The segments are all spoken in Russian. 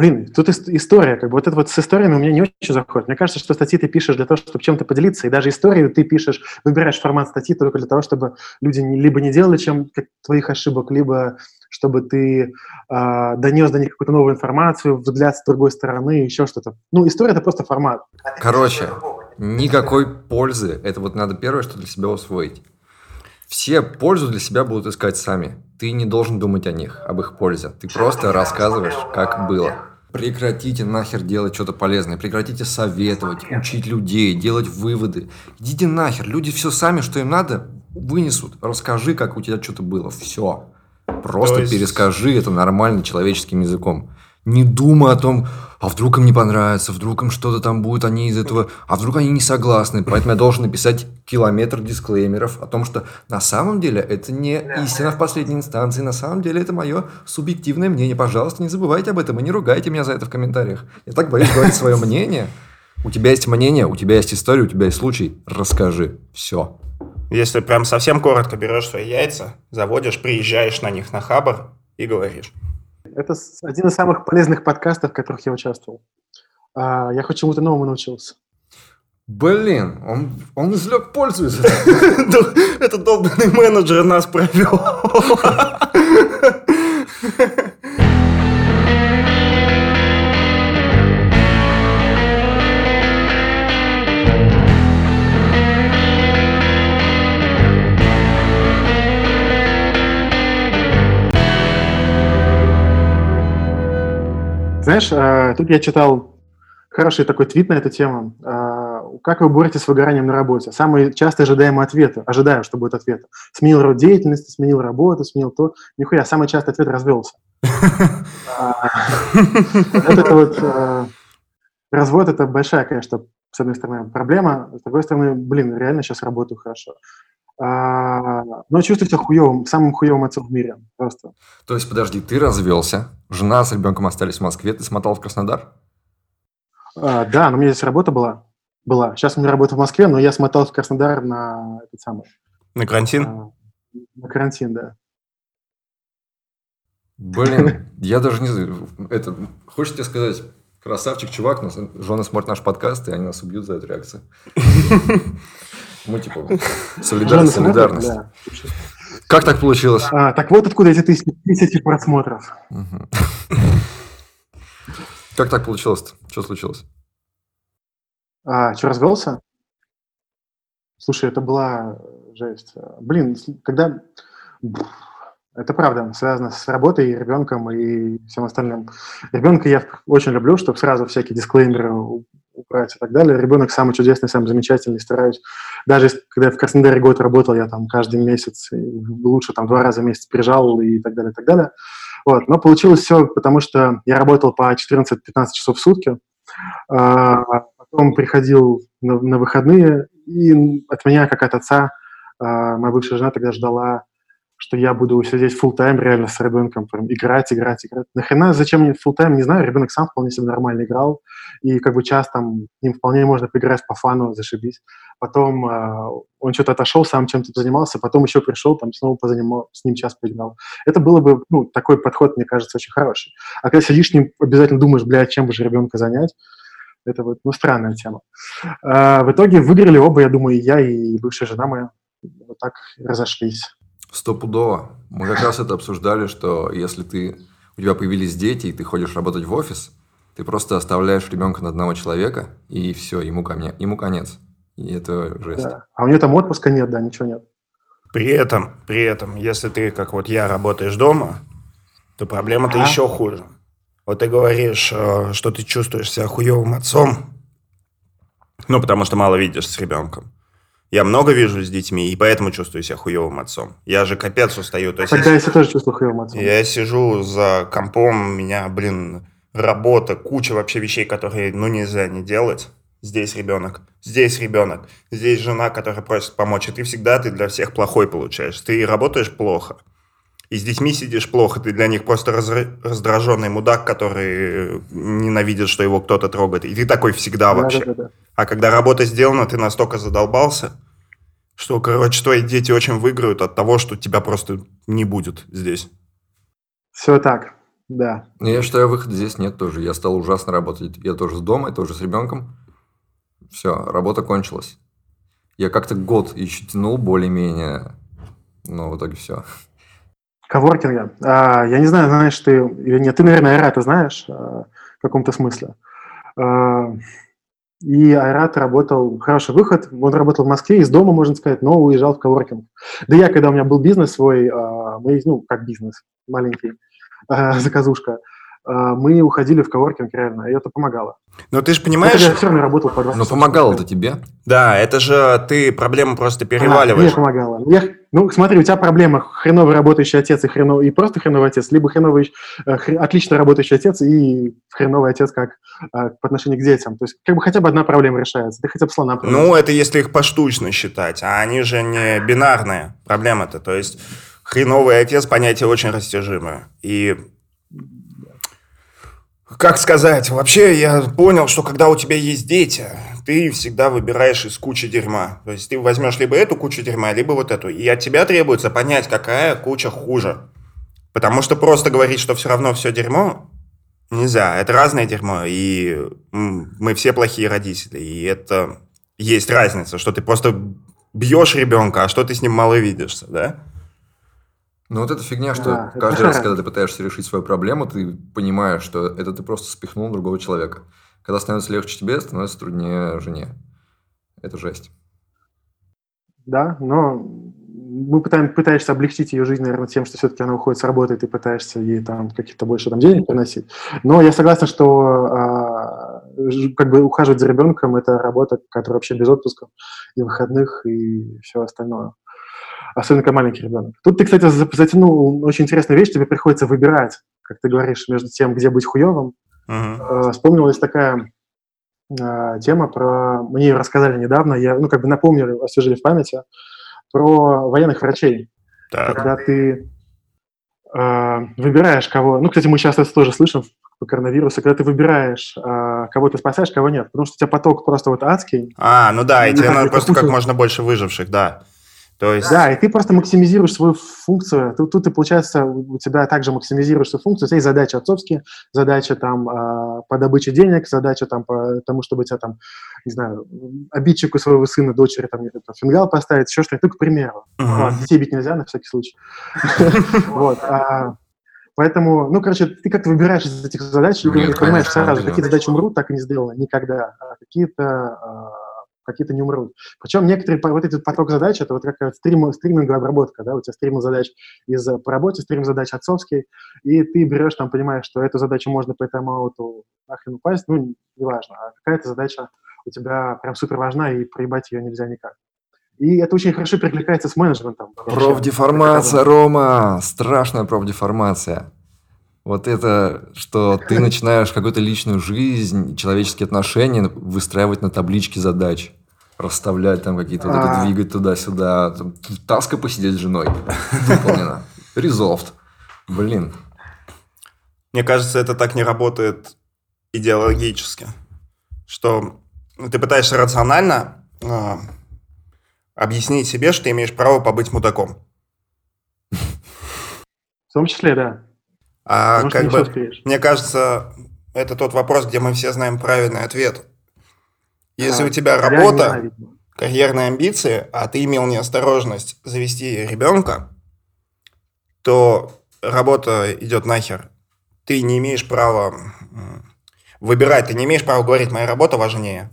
Блин, тут история, как бы вот это вот с историями у меня не очень заходит. Мне кажется, что статьи ты пишешь для того, чтобы чем-то поделиться, и даже историю ты пишешь, выбираешь формат статьи только для того, чтобы люди либо не делали чем твоих ошибок, либо чтобы ты э, донес до них какую-то новую информацию, взгляд с другой стороны, еще что-то. Ну, история — это просто формат. Короче, никакой пользы. Это вот надо первое, что для себя усвоить. Все пользу для себя будут искать сами. Ты не должен думать о них, об их пользе. Ты просто рассказываешь, как было. Прекратите нахер делать что-то полезное. Прекратите советовать, учить людей, делать выводы. Идите нахер. Люди все сами, что им надо, вынесут. Расскажи, как у тебя что-то было. Все. Просто есть... перескажи это нормальным человеческим языком. Не думай о том, а вдруг им не понравится, вдруг им что-то там будет, они из этого, а вдруг они не согласны. Поэтому я должен написать километр дисклеймеров о том, что на самом деле это не истина в последней инстанции, на самом деле это мое субъективное мнение. Пожалуйста, не забывайте об этом и не ругайте меня за это в комментариях. Я так боюсь говорить свое мнение. У тебя есть мнение, у тебя есть история, у тебя есть случай. Расскажи. Все. Если прям совсем коротко берешь свои яйца, заводишь, приезжаешь на них на хабар и говоришь. Это один из самых полезных подкастов, в которых я участвовал. А, я хоть чему-то новому научился. Блин, он, он извлек пользу из этого. Этот долбанный менеджер нас провел. Знаешь, а, тут я читал хороший такой твит на эту тему. А, как вы боретесь с выгоранием на работе? Самый часто ожидаемый ответ, ожидаю, что будет ответ. Сменил род деятельности, сменил работу, сменил то. Нихуя, самый частый ответ развелся. А, это вот развод – это большая, конечно, с одной стороны, проблема, с другой стороны, блин, реально сейчас работаю хорошо. А, но чувствую себя хуевым, самым хуевым отцом в мире просто. То есть, подожди, ты развелся, жена с ребенком остались в Москве, ты смотал в Краснодар? А, да, но у меня здесь работа была. Была. Сейчас у меня работа в Москве, но я смотал в Краснодар на этот самый... На карантин? А, на карантин, да. Блин, я даже не знаю. Это, хочешь тебе сказать, красавчик, чувак, нас, жена смотрит наш подкаст, и они нас убьют за эту реакцию. Мы типа солидарность, солидарность. Да. Как так получилось? А, так вот откуда эти тысячи, тысячи просмотров. Как так получилось-то? Что случилось? А, что, развелся? Слушай, это была жесть. Блин, когда... Это правда, связано с работой, ребенком и всем остальным. Ребенка я очень люблю, чтобы сразу всякие дисклеймеры убрать и так далее. Ребенок самый чудесный, самый замечательный, стараюсь. Даже когда я в Краснодаре год работал, я там каждый месяц, лучше там два раза в месяц приезжал и так далее, и так далее. Вот. Но получилось все, потому что я работал по 14-15 часов в сутки, а потом приходил на, на выходные, и от меня, как от отца, а, моя бывшая жена тогда ждала что я буду сидеть full тайм реально с ребенком, прям играть, играть, играть. Нахрена, зачем мне full тайм не знаю, ребенок сам вполне себе нормально играл, и как бы час там им вполне можно поиграть по фану, зашибись. Потом э, он что-то отошел, сам чем-то занимался, потом еще пришел, там снова позанимал, с ним час поиграл. Это было бы, ну, такой подход, мне кажется, очень хороший. А когда сидишь ним, обязательно думаешь, блядь, чем бы же ребенка занять, это вот, ну, странная тема. А, в итоге выиграли оба, я думаю, и я, и бывшая жена моя. Вот так разошлись. Стопудово. Мы как раз это обсуждали, что если ты у тебя появились дети, и ты ходишь работать в офис, ты просто оставляешь ребенка на одного человека, и все, ему, коне, ему конец. И это жесть. Да. А у нее там отпуска нет, да, ничего нет. При этом, при этом, если ты, как вот я, работаешь дома, то проблема-то а? еще хуже. Вот ты говоришь, э, что ты чувствуешь себя хуевым отцом, ну, потому что мало видишь с ребенком. Я много вижу с детьми, и поэтому чувствую себя хуевым отцом. Я же капец устаю. То есть Тогда я, я себя тоже чувствую хуевым отцом. Я сижу за компом, у меня, блин, работа, куча вообще вещей, которые, ну, нельзя не делать. Здесь ребенок, здесь ребенок, здесь жена, которая просит помочь. И ты всегда, ты для всех плохой получаешь. Ты работаешь плохо. И с детьми сидишь плохо, ты для них просто раздраженный мудак, который ненавидит, что его кто-то трогает. И ты такой всегда вообще. Да, да, да. А когда работа сделана, ты настолько задолбался, что, короче, твои дети очень выиграют от того, что тебя просто не будет здесь. Все так. Да. Ну, я считаю, выхода здесь нет тоже. Я стал ужасно работать. Я тоже с дома, я тоже с ребенком. Все, работа кончилась. Я как-то год еще тянул более-менее, но в итоге все. Коворкинга. А, я не знаю, знаешь ты или нет. Ты, наверное, Айрата знаешь а, в каком-то смысле. А, и Айрат работал, хороший выход, он работал в Москве, из дома, можно сказать, но уезжал в коворкинг. Да я, когда у меня был бизнес свой, а, мы, ну, как бизнес, маленький, заказушка, мы уходили в коворкинг реально, и это помогало. Но ты же понимаешь... Я все равно работал по 20 Но помогало это тебе? Да, это же ты проблему просто переваливаешь. мне помогало. Я- ну, смотри, у тебя проблема хреновый работающий отец и, хреновый, и просто хреновый отец, либо хреновый, э, хре- отлично работающий отец и хреновый отец как э, по отношению к детям. То есть как бы хотя бы одна проблема решается. Ты хотя бы слона. Ну, это если их поштучно считать, а они же не бинарные проблемы-то. То есть хреновый отец понятие очень растяжимое. И как сказать, вообще я понял, что когда у тебя есть дети, ты всегда выбираешь из кучи дерьма. То есть ты возьмешь либо эту кучу дерьма, либо вот эту. И от тебя требуется понять, какая куча хуже. Потому что просто говорить, что все равно все дерьмо, нельзя. Это разное дерьмо, и мы все плохие родители. И это есть разница, что ты просто бьешь ребенка, а что ты с ним мало видишься, да? Ну, вот эта фигня, что это каждый раз, правильно. когда ты пытаешься решить свою проблему, ты понимаешь, что это ты просто спихнул другого человека. Когда становится легче тебе, становится труднее жене. Это жесть. Да, но мы пытаем, пытаешься облегчить ее жизнь, наверное, тем, что все-таки она уходит с работы, и ты пытаешься ей там каких-то больше там денег приносить. Но я согласен, что а, ж- как бы ухаживать за ребенком – это работа, которая вообще без отпуска и выходных, и все остальное. Особенно когда маленький ребенок. Тут ты, кстати, за- затянул очень интересную вещь, тебе приходится выбирать, как ты говоришь, между тем, где быть хуевым. Мгм. Э, Вспомнилась такая э, тема про... Мне ее рассказали недавно, я, ну, как бы напомнили, освежили в памяти, про военных врачей Так. когда ты э, выбираешь кого, ну, кстати, мы сейчас это тоже слышим по коронавирусу, когда ты выбираешь, э, кого ты спасаешь, кого нет, потому что у тебя поток просто вот адский, А, ну да, и Ну, тебе надо просто как можно больше выживших, да. То есть... да, и ты просто максимизируешь свою функцию, тут, тут и получается у тебя также максимизируешь свою функцию, у тебя есть задачи отцовские, задача там э, по добыче денег, задача там по тому, чтобы тебя там, не знаю, обидчику своего сына, дочери там, там, фингал поставить, еще что-нибудь, ну, к примеру. Ладно, детей бить нельзя, на всякий случай. Вот. а, Поэтому, ну, короче, ты как-то выбираешь из этих задач, и Нет, ты понимаешь сразу, какие задачи умрут, так и не сделаны никогда, а какие-то какие-то не умрут. Причем некоторые, вот этот поток задач, это вот какая-то стрим, стриминговая обработка, да, у тебя стрим задач из э, по работе, стрим задач отцовский, и ты берешь там, понимаешь, что эту задачу можно по тайм-ауту нахрен упасть, ну, неважно, а какая-то задача у тебя прям супер важна, и проебать ее нельзя никак. И это очень хорошо перекликается с менеджментом. Профдеформация, Рома! Страшная профдеформация. Вот это, что ты начинаешь какую-то личную жизнь, человеческие отношения выстраивать на табличке задач. Расставлять там какие-то, вот это А. двигать туда-сюда. Там, Таска посидеть с женой. Выполнено. Резолвд. Блин. Мне кажется, это так не работает идеологически, что ты пытаешься рационально а, объяснить себе, что ты имеешь право побыть мудаком. В том числе, да. А что как бы, успеешь. мне кажется, это тот вопрос, где мы все знаем правильный ответ. Если Да. у тебя работа, карьерные амбиции, а ты имел неосторожность завести ребенка, то работа идет нахер. Ты не имеешь права выбирать, ты не имеешь права говорить, моя работа важнее.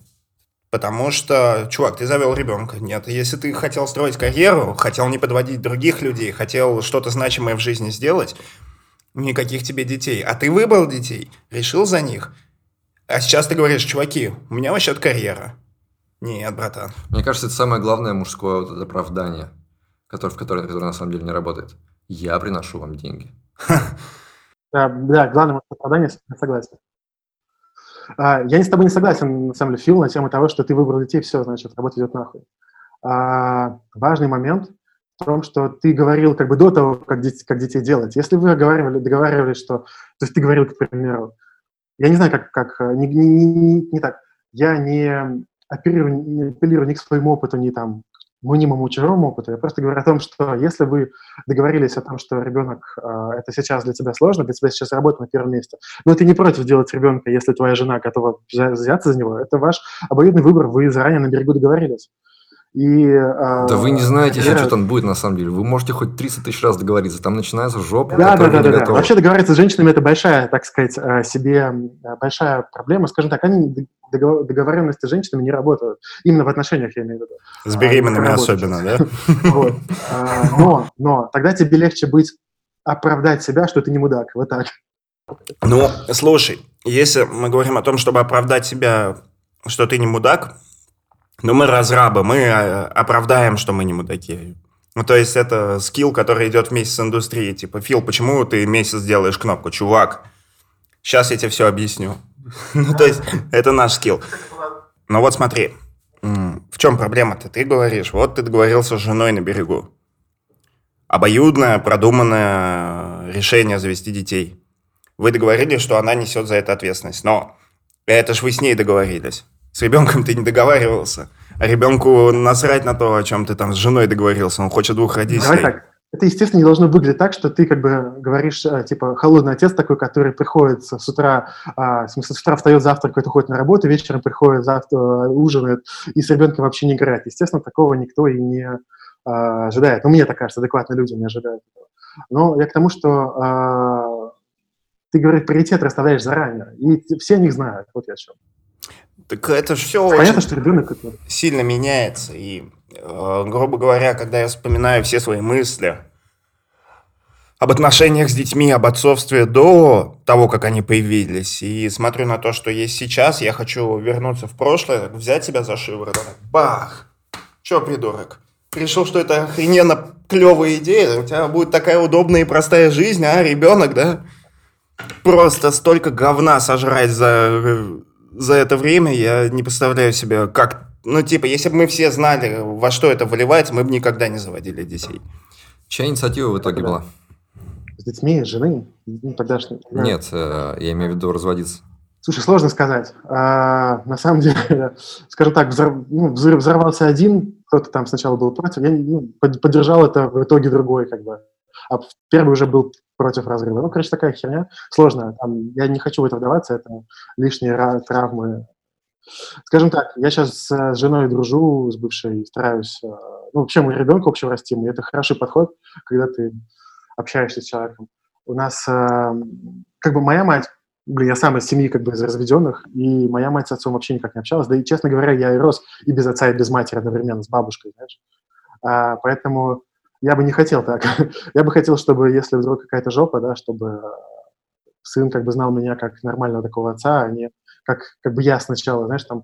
Потому что, чувак, ты завел ребенка. Нет, если ты хотел строить карьеру, хотел не подводить других людей, хотел что-то значимое в жизни сделать, никаких тебе детей. А ты выбрал детей, решил за них. А сейчас ты говоришь, чуваки, у меня вообще карьера. Нет, братан. Мне кажется, это самое главное мужское вот это оправдание, которое, в которое, которое на самом деле не работает. Я приношу вам деньги. Да, да, главное оправдание, я согласен. А, я не с тобой не согласен, на самом деле, Фил, на тему того, что ты выбрал детей, все, значит, работа идет нахуй. А, важный момент том, что ты говорил как бы до того, как, как детей делать. Если вы договаривали, договаривались, что... То есть ты говорил, к примеру, я не знаю, как... как э, не, не, не, не так. Я не апеллирую, не апеллирую ни к своему опыту, ни там мнимому чужому опыту. Я просто говорю о том, что если вы договорились о том, что ребенок э, это сейчас для тебя сложно, для тебя сейчас работа на первом месте, но ты не против делать ребенка, если твоя жена готова взяться за него, это ваш обоюдный выбор, вы заранее на берегу договорились. И, э, да вы не знаете еще, что там будет на самом деле. Вы можете хоть 30 тысяч раз договориться. Там начинается жопа. Да, да, да, да, да. Вообще договориться с женщинами это большая, так сказать, э, себе большая проблема. Скажем так, они договоренности с женщинами не работают. Именно в отношениях, я имею в виду. С беременными особенно, да? Вот. А, но, но тогда тебе легче быть, оправдать себя, что ты не мудак. Вот так. Ну, слушай, если мы говорим о том, чтобы оправдать себя, что ты не мудак, но мы разрабы, мы э, оправдаем, что мы не мудаки. Ну, то есть это скилл, который идет вместе с индустрией. Типа, Фил, почему ты месяц делаешь кнопку? Чувак, сейчас я тебе все объясню. ну, то есть это наш скилл. Но вот смотри, в чем проблема-то? Ты говоришь, вот ты договорился с женой на берегу. Обоюдное, продуманное решение завести детей. Вы договорились, что она несет за это ответственность. Но это ж вы с ней договорились. С ребенком ты не договаривался. А ребенку насрать на то, о чем ты там с женой договорился. Он хочет двух родителей. Давай так. Это, естественно, не должно выглядеть так, что ты как бы говоришь, э, типа, холодный отец такой, который приходит с утра, а, в смысле, с утра встает завтракает, уходит на работу, вечером приходит, завтра, э, ужинает и с ребенком вообще не играет. Естественно, такого никто и не а, ожидает. Ну, мне так кажется, адекватные люди не ожидают этого. Но я к тому, что ты, говоришь, приоритет расставляешь заранее, и все о них знают. Вот я о чем. Так это же все Понятно, что ребенок это... сильно меняется. И, э, грубо говоря, когда я вспоминаю все свои мысли об отношениях с детьми, об отцовстве до того, как они появились, и смотрю на то, что есть сейчас, я хочу вернуться в прошлое, взять себя за шиворот, бах! Че, придурок? Решил, что это охрененно клевая идея, у тебя будет такая удобная и простая жизнь, а ребенок, да? Просто столько говна сожрать за за это время я не представляю себе, как... Ну, типа, если бы мы все знали, во что это выливается, мы бы никогда не заводили детей. Чья инициатива в итоге была? С детьми, с жены, ну, тогдашней. Нет, э, я имею в виду разводиться. Слушай, сложно сказать. А, на самом деле, скажу так, взор, ну, взорвался один, кто-то там сначала был против, я ну, поддержал это в итоге другой, как бы. А первый уже был против разрыва. Ну, короче, такая херня сложная. Там, я не хочу в это вдаваться, это лишние травмы. Скажем так, я сейчас с женой дружу, с бывшей, стараюсь... Э, ну, вообще мы ребенка общего растим, и это хороший подход, когда ты общаешься с человеком. У нас, э, как бы моя мать, блин, я сам из семьи как бы из разведенных, и моя мать с отцом вообще никак не общалась. Да и, честно говоря, я и рос и без отца, и без матери одновременно, с бабушкой, знаешь. А, поэтому я бы не хотел так. я бы хотел, чтобы, если вдруг какая-то жопа, да, чтобы сын как бы знал меня как нормального такого отца, а не как, как бы я сначала, знаешь, там,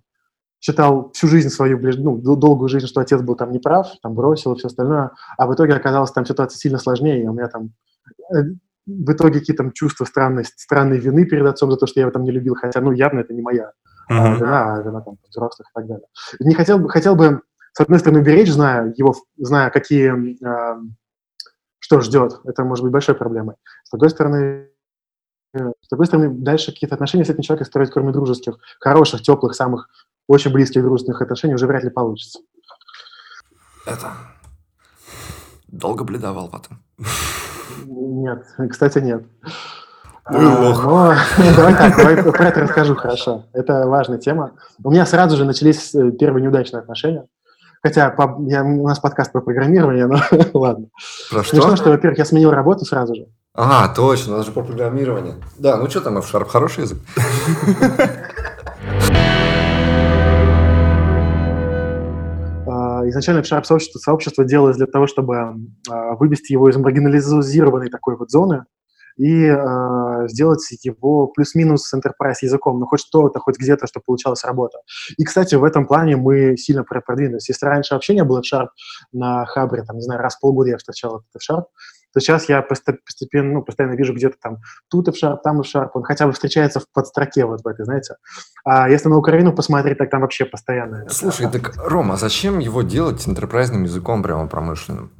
считал всю жизнь свою, ну, долгую жизнь, что отец был там неправ, там бросил и все остальное, а в итоге оказалось там ситуация сильно сложнее, и у меня там э, в итоге какие-то там чувства странной, странной вины перед отцом за то, что я его там не любил, хотя, ну, явно это не моя uh-huh. вина, а вина там взрослых и так далее. Не хотел бы, хотел бы с одной стороны, беречь, зная его, зная, какие, э, что ждет, это может быть большой проблемой. С другой стороны, с другой стороны, дальше какие-то отношения с этим человеком строить, кроме дружеских, хороших, теплых, самых очень близких дружественных отношений, уже вряд ли получится. Это... Долго бледовал потом? Нет, кстати, нет. Ну, а, но, давай так, давай про это расскажу хорошо. Это важная тема. У меня сразу же начались э, первые неудачные отношения. Хотя по, я, у нас подкаст про программирование, но ладно. Про что? Смешно, что, во-первых, я сменил работу сразу же. Ага, точно, у нас же про программирование. Да, ну что там, F-Sharp хороший язык? А, изначально F-Sharp сообщество, сообщество делалось для того, чтобы а, вывести его из маргинализированной такой вот зоны, и э, сделать его плюс-минус enterprise языком, ну хоть что-то, хоть где-то, чтобы получалась работа. И, кстати, в этом плане мы сильно продвинулись. Если раньше вообще не было F-Sharp на Хабре, там, не знаю, раз в полгода я встречал этот F-Sharp, то сейчас я постепенно, ну, постоянно вижу где-то там тут F-Sharp, там F-Sharp, он хотя бы встречается в подстроке вот в этой, знаете. А если на Украину посмотреть, так там вообще постоянно. Слушай, так, Рома, а зачем его делать интерпрайзным языком прямо промышленным?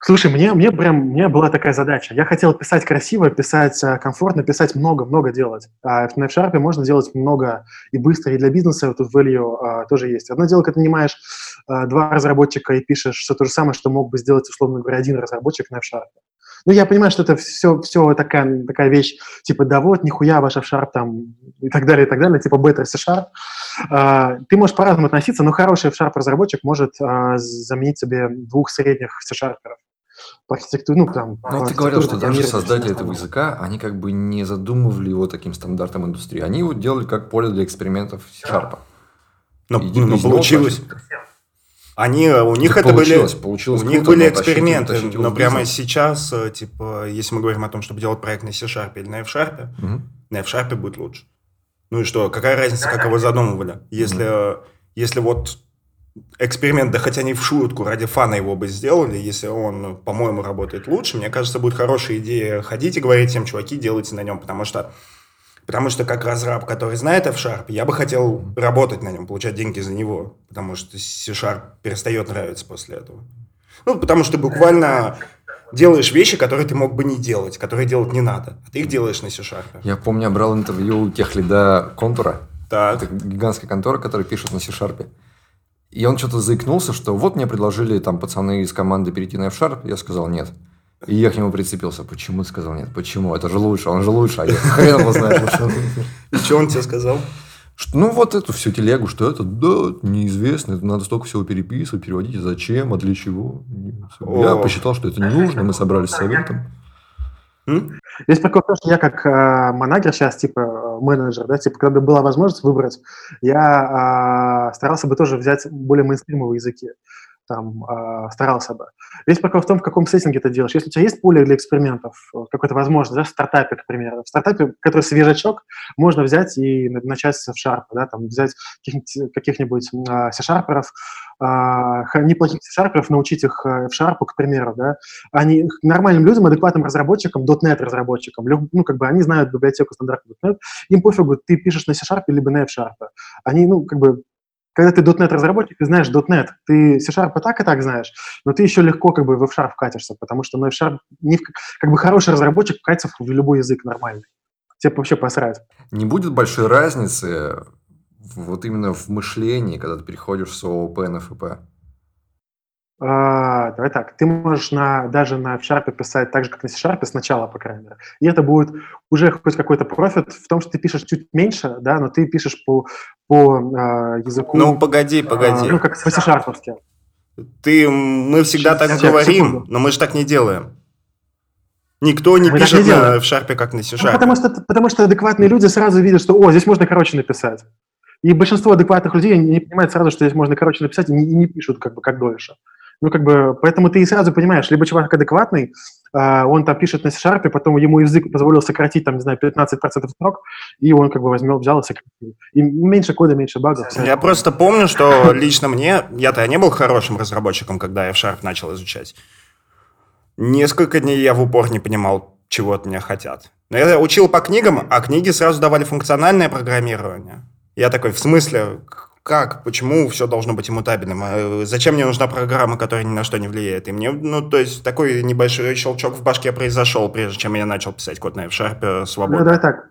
Слушай, мне, мне прям, мне была такая задача. Я хотел писать красиво, писать э, комфортно, писать много-много делать. А на F-Sharp можно делать много и быстро, и для бизнеса тут value а, тоже есть. Одно дело, когда ты нанимаешь а, два разработчика и пишешь все то же самое, что мог бы сделать, условно говоря, один разработчик на F-Sharp. Ну, я понимаю, что это все, все такая, такая вещь, типа, да вот, нихуя ваш F-Sharp там, и так далее, и так далее, типа, better C-Sharp. А, ты можешь по-разному относиться, но хороший F-Sharp разработчик может а, заменить себе двух средних C-Sharperов по архитектуре, ну, там... Ну, ты говорил, что даже создатели этого языка, они как бы не задумывали его таким стандартом индустрии. Они его делали как поле для экспериментов C-Sharp. Но, но получилось... Они, у них это получилось, были, получилось у них круто, были эксперименты, тащить его но прямо сейчас, э, типа, если мы говорим о том, чтобы делать проект на C-Sharp или на F-Sharp, Мгм. на F-Sharp будет лучше. Ну и что, какая разница, как его задумывали? Если, э, если вот эксперимент, да хотя не в шутку, ради фана его бы сделали, если он, по-моему, работает лучше, мне кажется, будет хорошая идея ходить и говорить всем, чуваки, делайте на нем, потому что Потому что как разраб, который знает F-Sharp, я бы хотел работать на нем, получать деньги за него, потому что C-Sharp перестает нравиться после этого. Ну, потому что буквально делаешь вещи, которые ты мог бы не делать, которые делать не надо, а ты их делаешь на C-Sharp. Я помню, я брал интервью у тех лида Контура. Так. Это гигантская контора, которая пишет на C-Sharp. И он что-то заикнулся, что вот мне предложили там пацаны из команды перейти на F-Sharp. Я сказал нет. И я к нему прицепился. Почему ты сказал нет? Почему? Это же лучше, он же лучше, а я хрен его знает. И что он тебе сказал? Что, ну, вот эту всю телегу, что это, да, неизвестно, это надо столько всего переписывать, переводить, зачем, а для чего. Я посчитал, что это не нужно, мы собрались с советом. М? Здесь прикол в что я как э, манагер сейчас, типа э, менеджер, да, типа, когда была возможность выбрать, я э, старался бы тоже взять более мейнстримовые языки, там, э, старался бы. Весь прикол в том, в каком сеттинге ты делаешь. Если у тебя есть поле для экспериментов, э, какая-то возможность, да, в стартапе, к примеру, в стартапе, который свежачок, можно взять и на- начать с F-Sharp, да, там, взять каких-нибудь, каких-нибудь э, C-Sharperов, э, неплохих C-Sharperов, научить их э, F-Sharp, к примеру, да, они нормальным людям, адекватным разработчикам, .NET разработчикам, ну, как бы они знают библиотеку стандартную .NET, им пофигу, ты пишешь на C-Sharp либо на F-Sharp. Они, ну, как бы, когда ты .NET разработчик, ты знаешь .NET, ты C-Sharp и так и так знаешь, но ты еще легко как бы в F-Sharp вкатишься, потому что на F-Sharp, не в- как бы хороший разработчик вкатится в любой язык нормальный. Тебе вообще посрать. Не будет большой разницы вот именно в мышлении, когда ты переходишь с ООП на ФП. А, давай так, ты можешь на, даже на F-Sharp писать так же, как на C-Sharp сначала, по крайней мере. И это будет уже хоть какой-то профит в том, что ты пишешь чуть меньше, да, но ты пишешь по, по а, языку... Ну, погоди, а, погоди. ну, как по C-Sharp. Ты, мы всегда так Сейчас, говорим, секунду. но мы же так не делаем. Никто не Мы так пишет не на. F-Sharp, как на Ну, C-Sharp. потому, что, потому что адекватные люди сразу видят, что, о, здесь можно короче написать. И большинство адекватных людей не не понимают сразу, что здесь можно короче написать, и не, и не пишут как бы как дольше. Ну, как бы, поэтому ты и сразу понимаешь, либо чувак адекватный, а, он там пишет на C-Sharp, потом ему язык позволил сократить, там, не знаю, 15% строк, и он как бы возьмет, взял и сократил. И меньше кода, меньше багов. Я просто помню, что лично мне, я-то не был хорошим разработчиком, когда я F-Sharp начал изучать. Несколько дней я в упор не понимал, чего от меня хотят. Но я учил по книгам, а книги сразу давали функциональное программирование. Я такой, в смысле, как, почему все должно быть иммутабельным? А, Зачем мне нужна программа, которая ни на что не влияет? И мне, ну, то есть, такой небольшой щелчок в башке произошел, прежде чем я начал писать код на F-Sharp Ну, свободно. давай так.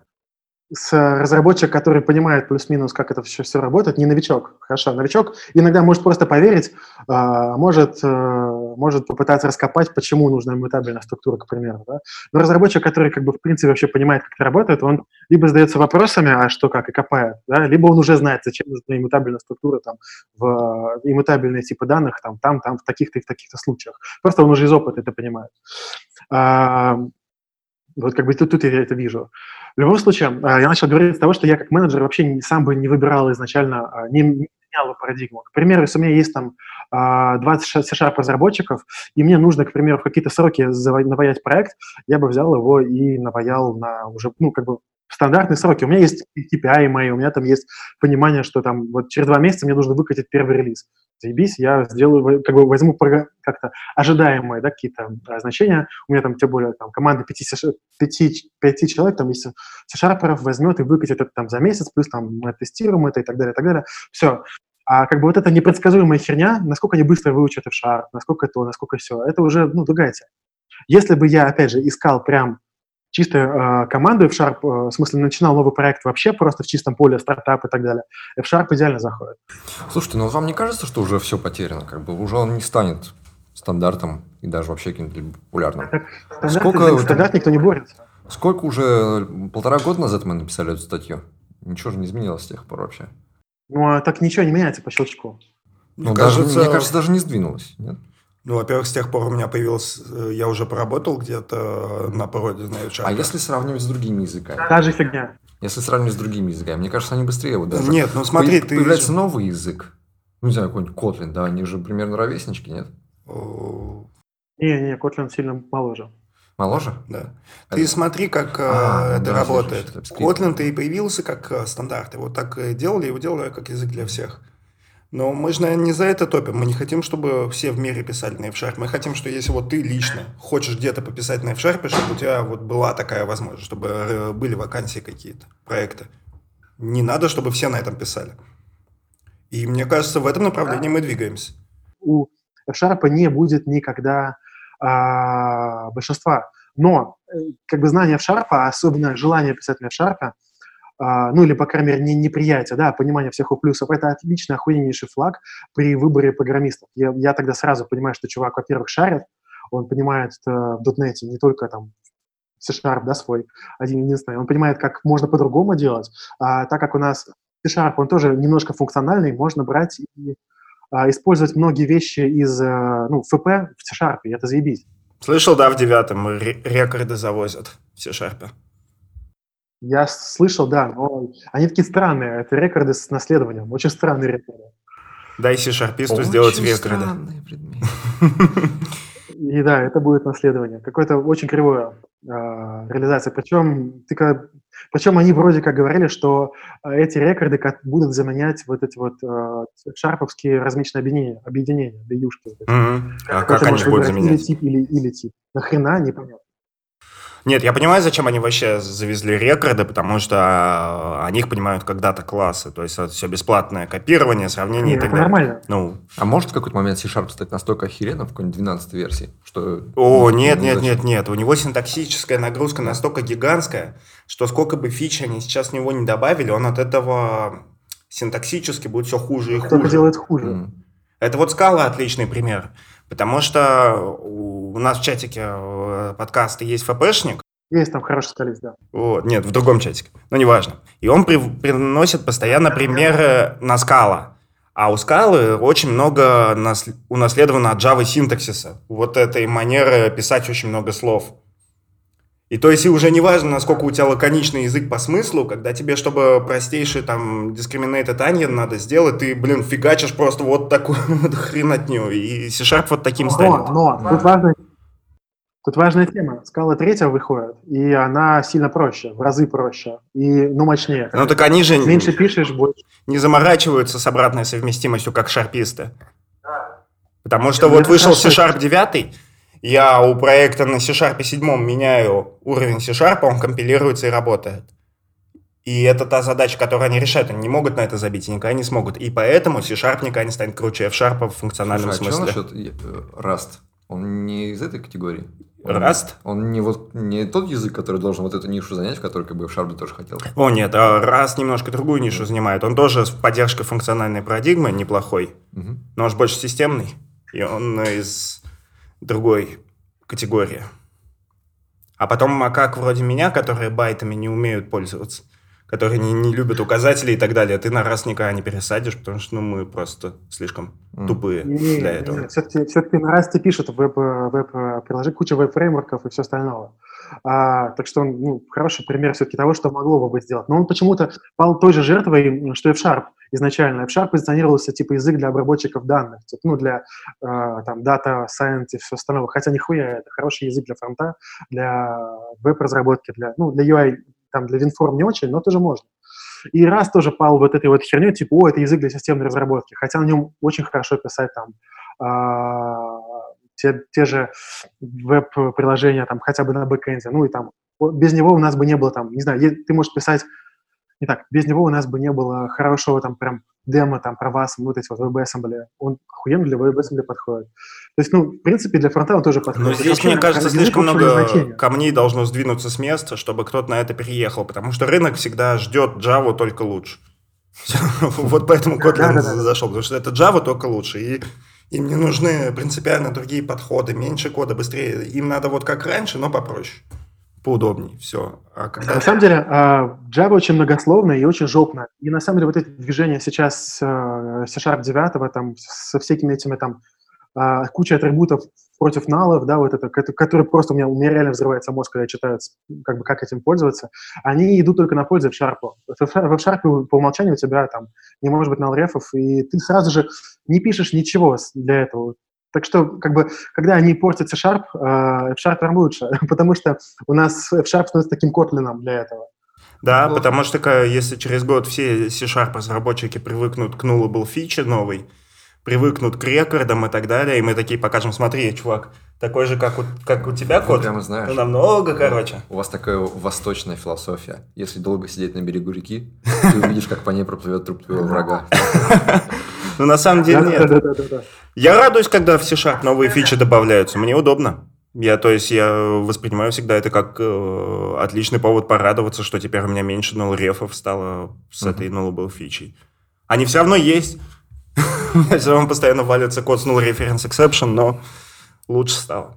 С разработчик, который понимает плюс-минус, как это все, все работает, не новичок. Хорошо, новичок иногда может просто поверить, а, может, э, может попытаться раскопать, почему нужна иммутабельная структура, к примеру. Да? Но разработчик, который как бы в принципе вообще понимает, как это работает, он либо задается вопросами, а что, как, и копает, да? либо он уже знает, зачем нужна иммутабельная структура, там, в иммутабельные типы данных, там, там, там, в таких-то и в таких-то случаях. Просто он уже из опыта это понимает. А, вот как бы тут, тут я это вижу. В любом случае, а, я начал говорить с того, что я как менеджер вообще сам бы не выбирал изначально, а, не, не менял парадигму. К примеру, если у меня есть там а, 20 C-Sharp разработчиков, и мне нужно, к примеру, в какие-то сроки наваять проект, я бы взял его и наваял на уже, ну, как бы в стандартные сроки. У меня есть KPI мои, у меня там есть понимание, что там вот через два месяца мне нужно выкатить первый релиз. Заебись, я сделаю, как бы возьму как-то ожидаемые, да, какие-то значения. У меня там, тем более, там команда пяти, пяти, пяти человек, там, если C-Sharperов возьмет и выкатит это там за месяц, плюс там мы тестируем это и так далее, и так далее. Все. А как бы вот эта непредсказуемая херня, насколько они быстро выучат F-Sharp, насколько то, насколько все, это уже, ну, другая тема. Если бы я, опять же, искал прям чисто э, команду F-Sharp, э, в смысле, начинал новый проект вообще просто в чистом поле, стартап и так далее, F-Sharp идеально заходит. Слушайте, ну вам не кажется, что уже все потеряно? Как бы уже он не станет стандартом и даже вообще каким-то популярным? Так, стандарт, Сколько... стандарт никто не борется. Сколько уже, полтора года назад мы написали эту статью? Ничего же не изменилось с тех пор вообще. Ну, а так ничего не меняется по щелчку. Ну, кажется, даже, мне кажется, даже не сдвинулось, нет? Ну, во-первых, с тех пор у меня появился... Э, я уже поработал где-то на породе на HR. А если сравнивать с другими языками? Та же фигня. Если сравнивать с другими языками, мне кажется, они быстрее вот даже... Нет, ну смотри, ты... Появляется новый язык. Ну, не знаю, какой-нибудь Kotlin, да, они же примерно ровеснички, нет? Не-не, Kotlin сильно моложе. Моложе? Да. Это... Ты смотри, как а, это да, работает. Kotlin-то и появился как э, стандарт. Его так делали, его делали как язык для всех. Но мы же, наверное, не за это топим. Мы не хотим, чтобы все в мире писали на F-Sharp. Мы хотим, что если вот ты лично хочешь где-то пописать на F-Sharp, чтобы у тебя вот была такая возможность, чтобы э, были вакансии какие-то, проекты. Не надо, чтобы все на этом писали. И мне кажется, в этом направлении мы двигаемся. У F-Sharp не будет никогда а, большинства. Но э, как бы знание F-Sharp, особенно желание писать на F-Sharp, а, ну или, по крайней мере, не, неприятие, да, понимание всех плюсов, это отличный, охуеннейший флаг при выборе программистов. Я, я тогда сразу понимаю, что чувак, во-первых, шарит, он понимает э, в .NET не только там C-Sharp, да, свой, один единственный, он понимает, как можно по-другому делать, а так как у нас C-Sharp, он тоже немножко функциональный, можно брать и а, использовать многие вещи из, э, ну, ФП в C-Sharp, это заебись. Слышал, да, в девятом рекорды завозят в C-Sharp? Я слышал, да, но они такие странные. Это рекорды с наследованием. Очень странные рекорды. Дай C-шарписту сделать рекорды. И да, это будет наследование. Какое-то очень кривое э, реализация. Причем, ты, причем они вроде как говорили, что а, эти рекорды как будут заменять вот эти вот э, шарповские размеченные объединения, объединения, ДЮшки. Mm-hmm. А как они будут заменять? Или тип, или, или тип. Нахрена, непонятно. Нет, я понимаю, зачем они вообще завезли рекорды, потому что а, о них понимают когда-то классы. То есть это все бесплатное копирование, сравнение Нет, и так далее. нормально. Ну. А может в какой-то момент C-Sharp стать настолько охеренным в какой-нибудь 12 версии, что... О, нет, нет, нет, нет. У него синтаксическая нагрузка настолько гигантская, что сколько бы фич они сейчас в него не добавили, он от этого синтаксически будет все хуже и хуже. Только делает хуже. Mm. Это вот скала отличный пример. Потому что у нас в чатике э, подкаста есть ФПшник. Есть там хороший специалист, да. Вот, нет, в другом чатике. Но неважно. И он при, приносит постоянно примеры на скала. А у скалы очень много нас, унаследовано от Java синтаксиса. Вот этой манеры писать очень много слов. И то есть и уже не важно, насколько у тебя лаконичный язык по смыслу, когда тебе, чтобы простейший там discriminated onion надо сделать, ты, блин, фигачишь просто вот такую вот хренотню, и C-Sharp вот таким но, станет. Но, тут важная, тут важная тема. Скала третья выходит, и она сильно проще, в разы проще, и, ну, мощнее. Ну, так они же... Меньше пишешь, больше. Не заморачиваются с обратной совместимостью, как шарписты. Потому что вот вышел C-Sharp 9, я у проекта на C-Sharp 7 меняю уровень C-Sharp, он компилируется и работает. И это та задача, которую они решают. Они не могут на это забить и никогда не смогут. И поэтому C-Sharp никогда не станет круче F-Sharp в функциональном Слушай, смысле. А что насчет э, Rust? Он не из этой категории? Rust? Он не, вот, не тот язык, который должен вот эту нишу занять, в которой как бы F-Sharp тоже хотел. О, нет, а Rust немножко другую нишу занимает. Он тоже с поддержкой функциональной парадигмы неплохой, угу. но он же больше системный. И он из другой категории. А потом макак вроде меня, которые байтами не умеют пользоваться, которые не, не любят указатели и так далее, ты на раз никогда не пересадишь, потому что ну, мы просто слишком тупые не, для этого. Все-таки, все-таки на расте пишут веб, веб-приложение, куча веб-фреймворков и все остальное. А, так что он ну, хороший пример все-таки того, что могло бы быть сделать. Но он почему-то пал той же жертвой, что и в Sharp изначально. F-Sharp позиционировался типа язык для обработчиков данных, типа, ну, для э, там, data science и все остальное. Хотя нихуя, это хороший язык для фронта, для веб-разработки, для, ну, для UI, там, для WinForm не очень, но тоже можно. И раз тоже пал вот этой вот херней, типа, о, это язык для системной разработки, хотя на нем очень хорошо писать там э, те, те же веб-приложения, там, хотя бы на бэкэнде, ну и там, без него у нас бы не было там, не знаю, ты можешь писать не так, без него у нас бы не было хорошего там прям демо там про вас, вот эти вот WebAssembly, он охуенно для WebAssembly подходит. То есть, ну, в принципе, для фронта он тоже подходит. Но здесь, мне кажется, слишком много камней должно сдвинуться с места, чтобы кто-то на это переехал, потому что рынок всегда ждет Java только лучше. Вот поэтому Kotlin зашел, потому что это Java только лучше. И им не нужны принципиально другие подходы, меньше кода, быстрее. Им надо вот как раньше, но попроще поудобнее, все. А когда... На самом деле, а, Java очень многословная и очень жопная. И на самом деле вот эти движения сейчас э, C-Sharp 9, там, со всякими этими там а, куча атрибутов против налов, да, вот это, который просто у меня, у меня реально взрывается мозг, когда я читаю, как бы, как этим пользоваться, они идут только на пользу в шарпу. В шарпе по умолчанию у тебя там не может быть налрефов, и ты сразу же не пишешь ничего для этого. Так что, как бы, когда они портят C-Sharp, э, F-Sharp прям лучше, потому что у нас F-Sharp становится таким котлином для этого. Да, вот. потому что если через год все C-Sharp разработчики привыкнут к nullable фиче новый, привыкнут к рекордам и так далее, и мы такие покажем, смотри, чувак, такой же, как у, как у тебя код, прямо знаешь, намного короче. У вас такая восточная философия. Если долго сидеть на берегу реки, ты увидишь, как по ней проплывет труп твоего врага. Ну, на самом деле нет. Я радуюсь, когда в C-Sharp новые фичи добавляются. Мне удобно. Я, то есть, я воспринимаю всегда это как э, отличный повод порадоваться, что теперь у меня меньше null рефов стало с этой nullable фичей. Они все равно есть. Все равно постоянно валится код с null reference exception, но лучше стало.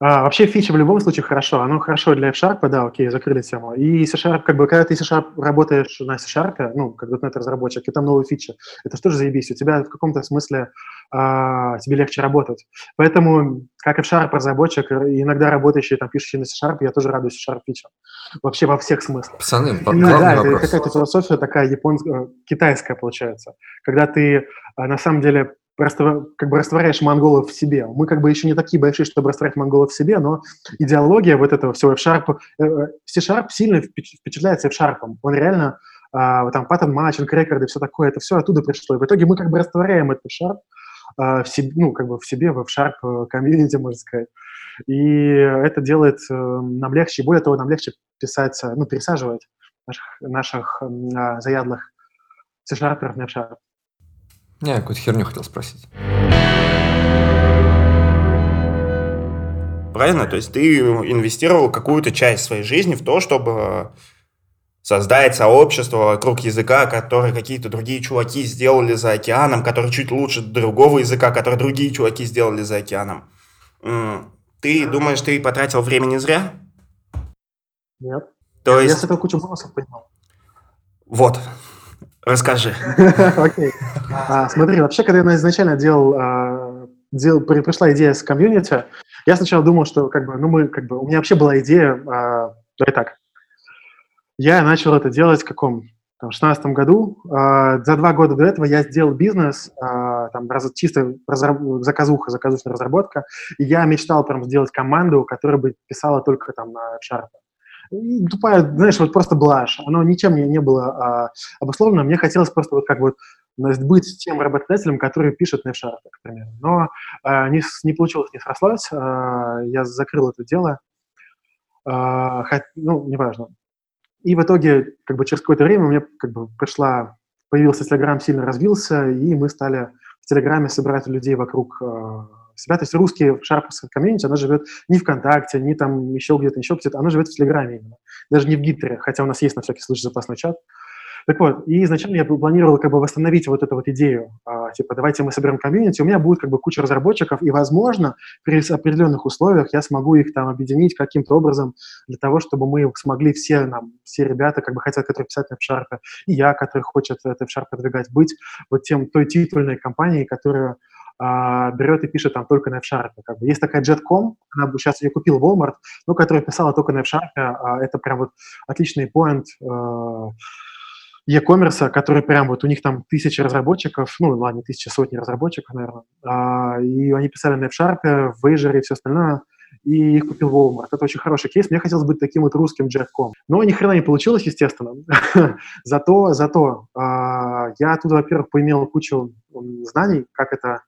А, вообще фича в любом случае хорошо. Оно хорошо для F-Sharp, да, окей, закрыли тему. И C-Sharp, как бы, когда ты C-Sharp работаешь на C-Sharp, ну, как .NET разработчик, и там новая фича, это что же заебись? У тебя в каком-то смысле а, тебе легче работать. Поэтому, как F-Sharp разработчик, иногда работающий, там, пишущий на C-Sharp, я тоже радуюсь C-Sharp фичам. Вообще во всех смыслах. Пацаны, ну, да, это какая-то философия такая японская, китайская получается. Когда ты а, на самом деле просто как бы растворяешь монголов в себе. Мы как бы еще не такие большие, чтобы растворять монголов в себе, но идеология вот этого всего F-Sharp, э, э, C-Sharp сильно впечатляется F-Sharp. Он реально, а, там, паттern матчинг, рекорды, все такое, это все оттуда пришло. И в итоге мы как бы растворяем этот F-Sharp в себе, ну, как бы в себе, в F-Sharp э, комьюнити, можно сказать. И это делает нам легче, более того, нам легче писать, ну, пересаживать наших, наших а, заядлых C-Sharperов на F-Sharp. Я какую-то херню хотел спросить. Правильно? То есть ты инвестировал какую-то часть своей жизни в то, чтобы создать сообщество вокруг языка, который какие-то другие чуваки сделали за океаном, который чуть лучше другого языка, который другие чуваки сделали за океаном. Ты думаешь, ты потратил времени зря? Нет. То есть... Я с этого кучу бонусов поднял. Вот. Расскажи. Окей. А, смотри, вообще, когда я изначально делал, а, делал, пришла идея с комьюнити, я сначала думал, что как бы, ну мы, как бы, у меня вообще была идея, а, давай так, я начал это делать в каком, там, 16 году. За два года до этого я сделал бизнес, там, раз, чисто заказуха, заказушная разработка, и я мечтал прям сделать команду, которая бы писала только там на Sharp тупая, знаешь, вот просто блажь. Оно ничем не, не было а, обусловлено. Мне хотелось просто вот как вот быть тем работодателем, который пишет на F-Sharp, к. Но а, не, не получилось, не срослось. А, я закрыл это дело. А, хоть, ну, неважно. И в итоге, как бы через какое-то время у меня как бы пришла, появился Telegram, сильно развился, и мы стали в Телеграме собирать людей вокруг а, себя. То есть русский шарповская комьюнити, она живет не ВКонтакте, не там еще где-то, еще где-то, она живет в Телеграме именно. Даже не в Гиттере, хотя у нас есть на всякий случай запасной чат. Так вот, и изначально я планировал как бы восстановить вот эту вот идею, а, типа, давайте мы соберем комьюнити, у меня будет как бы куча разработчиков, и, возможно, при определенных условиях я смогу их там объединить каким-то образом для того, чтобы мы смогли все, нам, все ребята, как бы хотят, которые писать на F-Sharp, и я, который хочет это F-Sharp продвигать, быть вот тем, той титульной компанией, которая а, берет и пишет там только на F-Sharp. Как бы. Есть такая Jetcom, она бы сейчас ее купил Walmart, но которая писала только на F-Sharp. А это прям вот отличный point э, e-commerce, который прям вот у них там тысячи разработчиков, ну ладно, тысячи, сотни разработчиков, наверное, а, и они писали на F-Sharp, в Azure и все остальное, и их купил Walmart. Это очень хороший кейс. Мне хотелось быть таким вот русским Джеффком. Но ни хрена не получилось, естественно. зато, зато э, я оттуда, во-первых, поимел кучу знаний, как это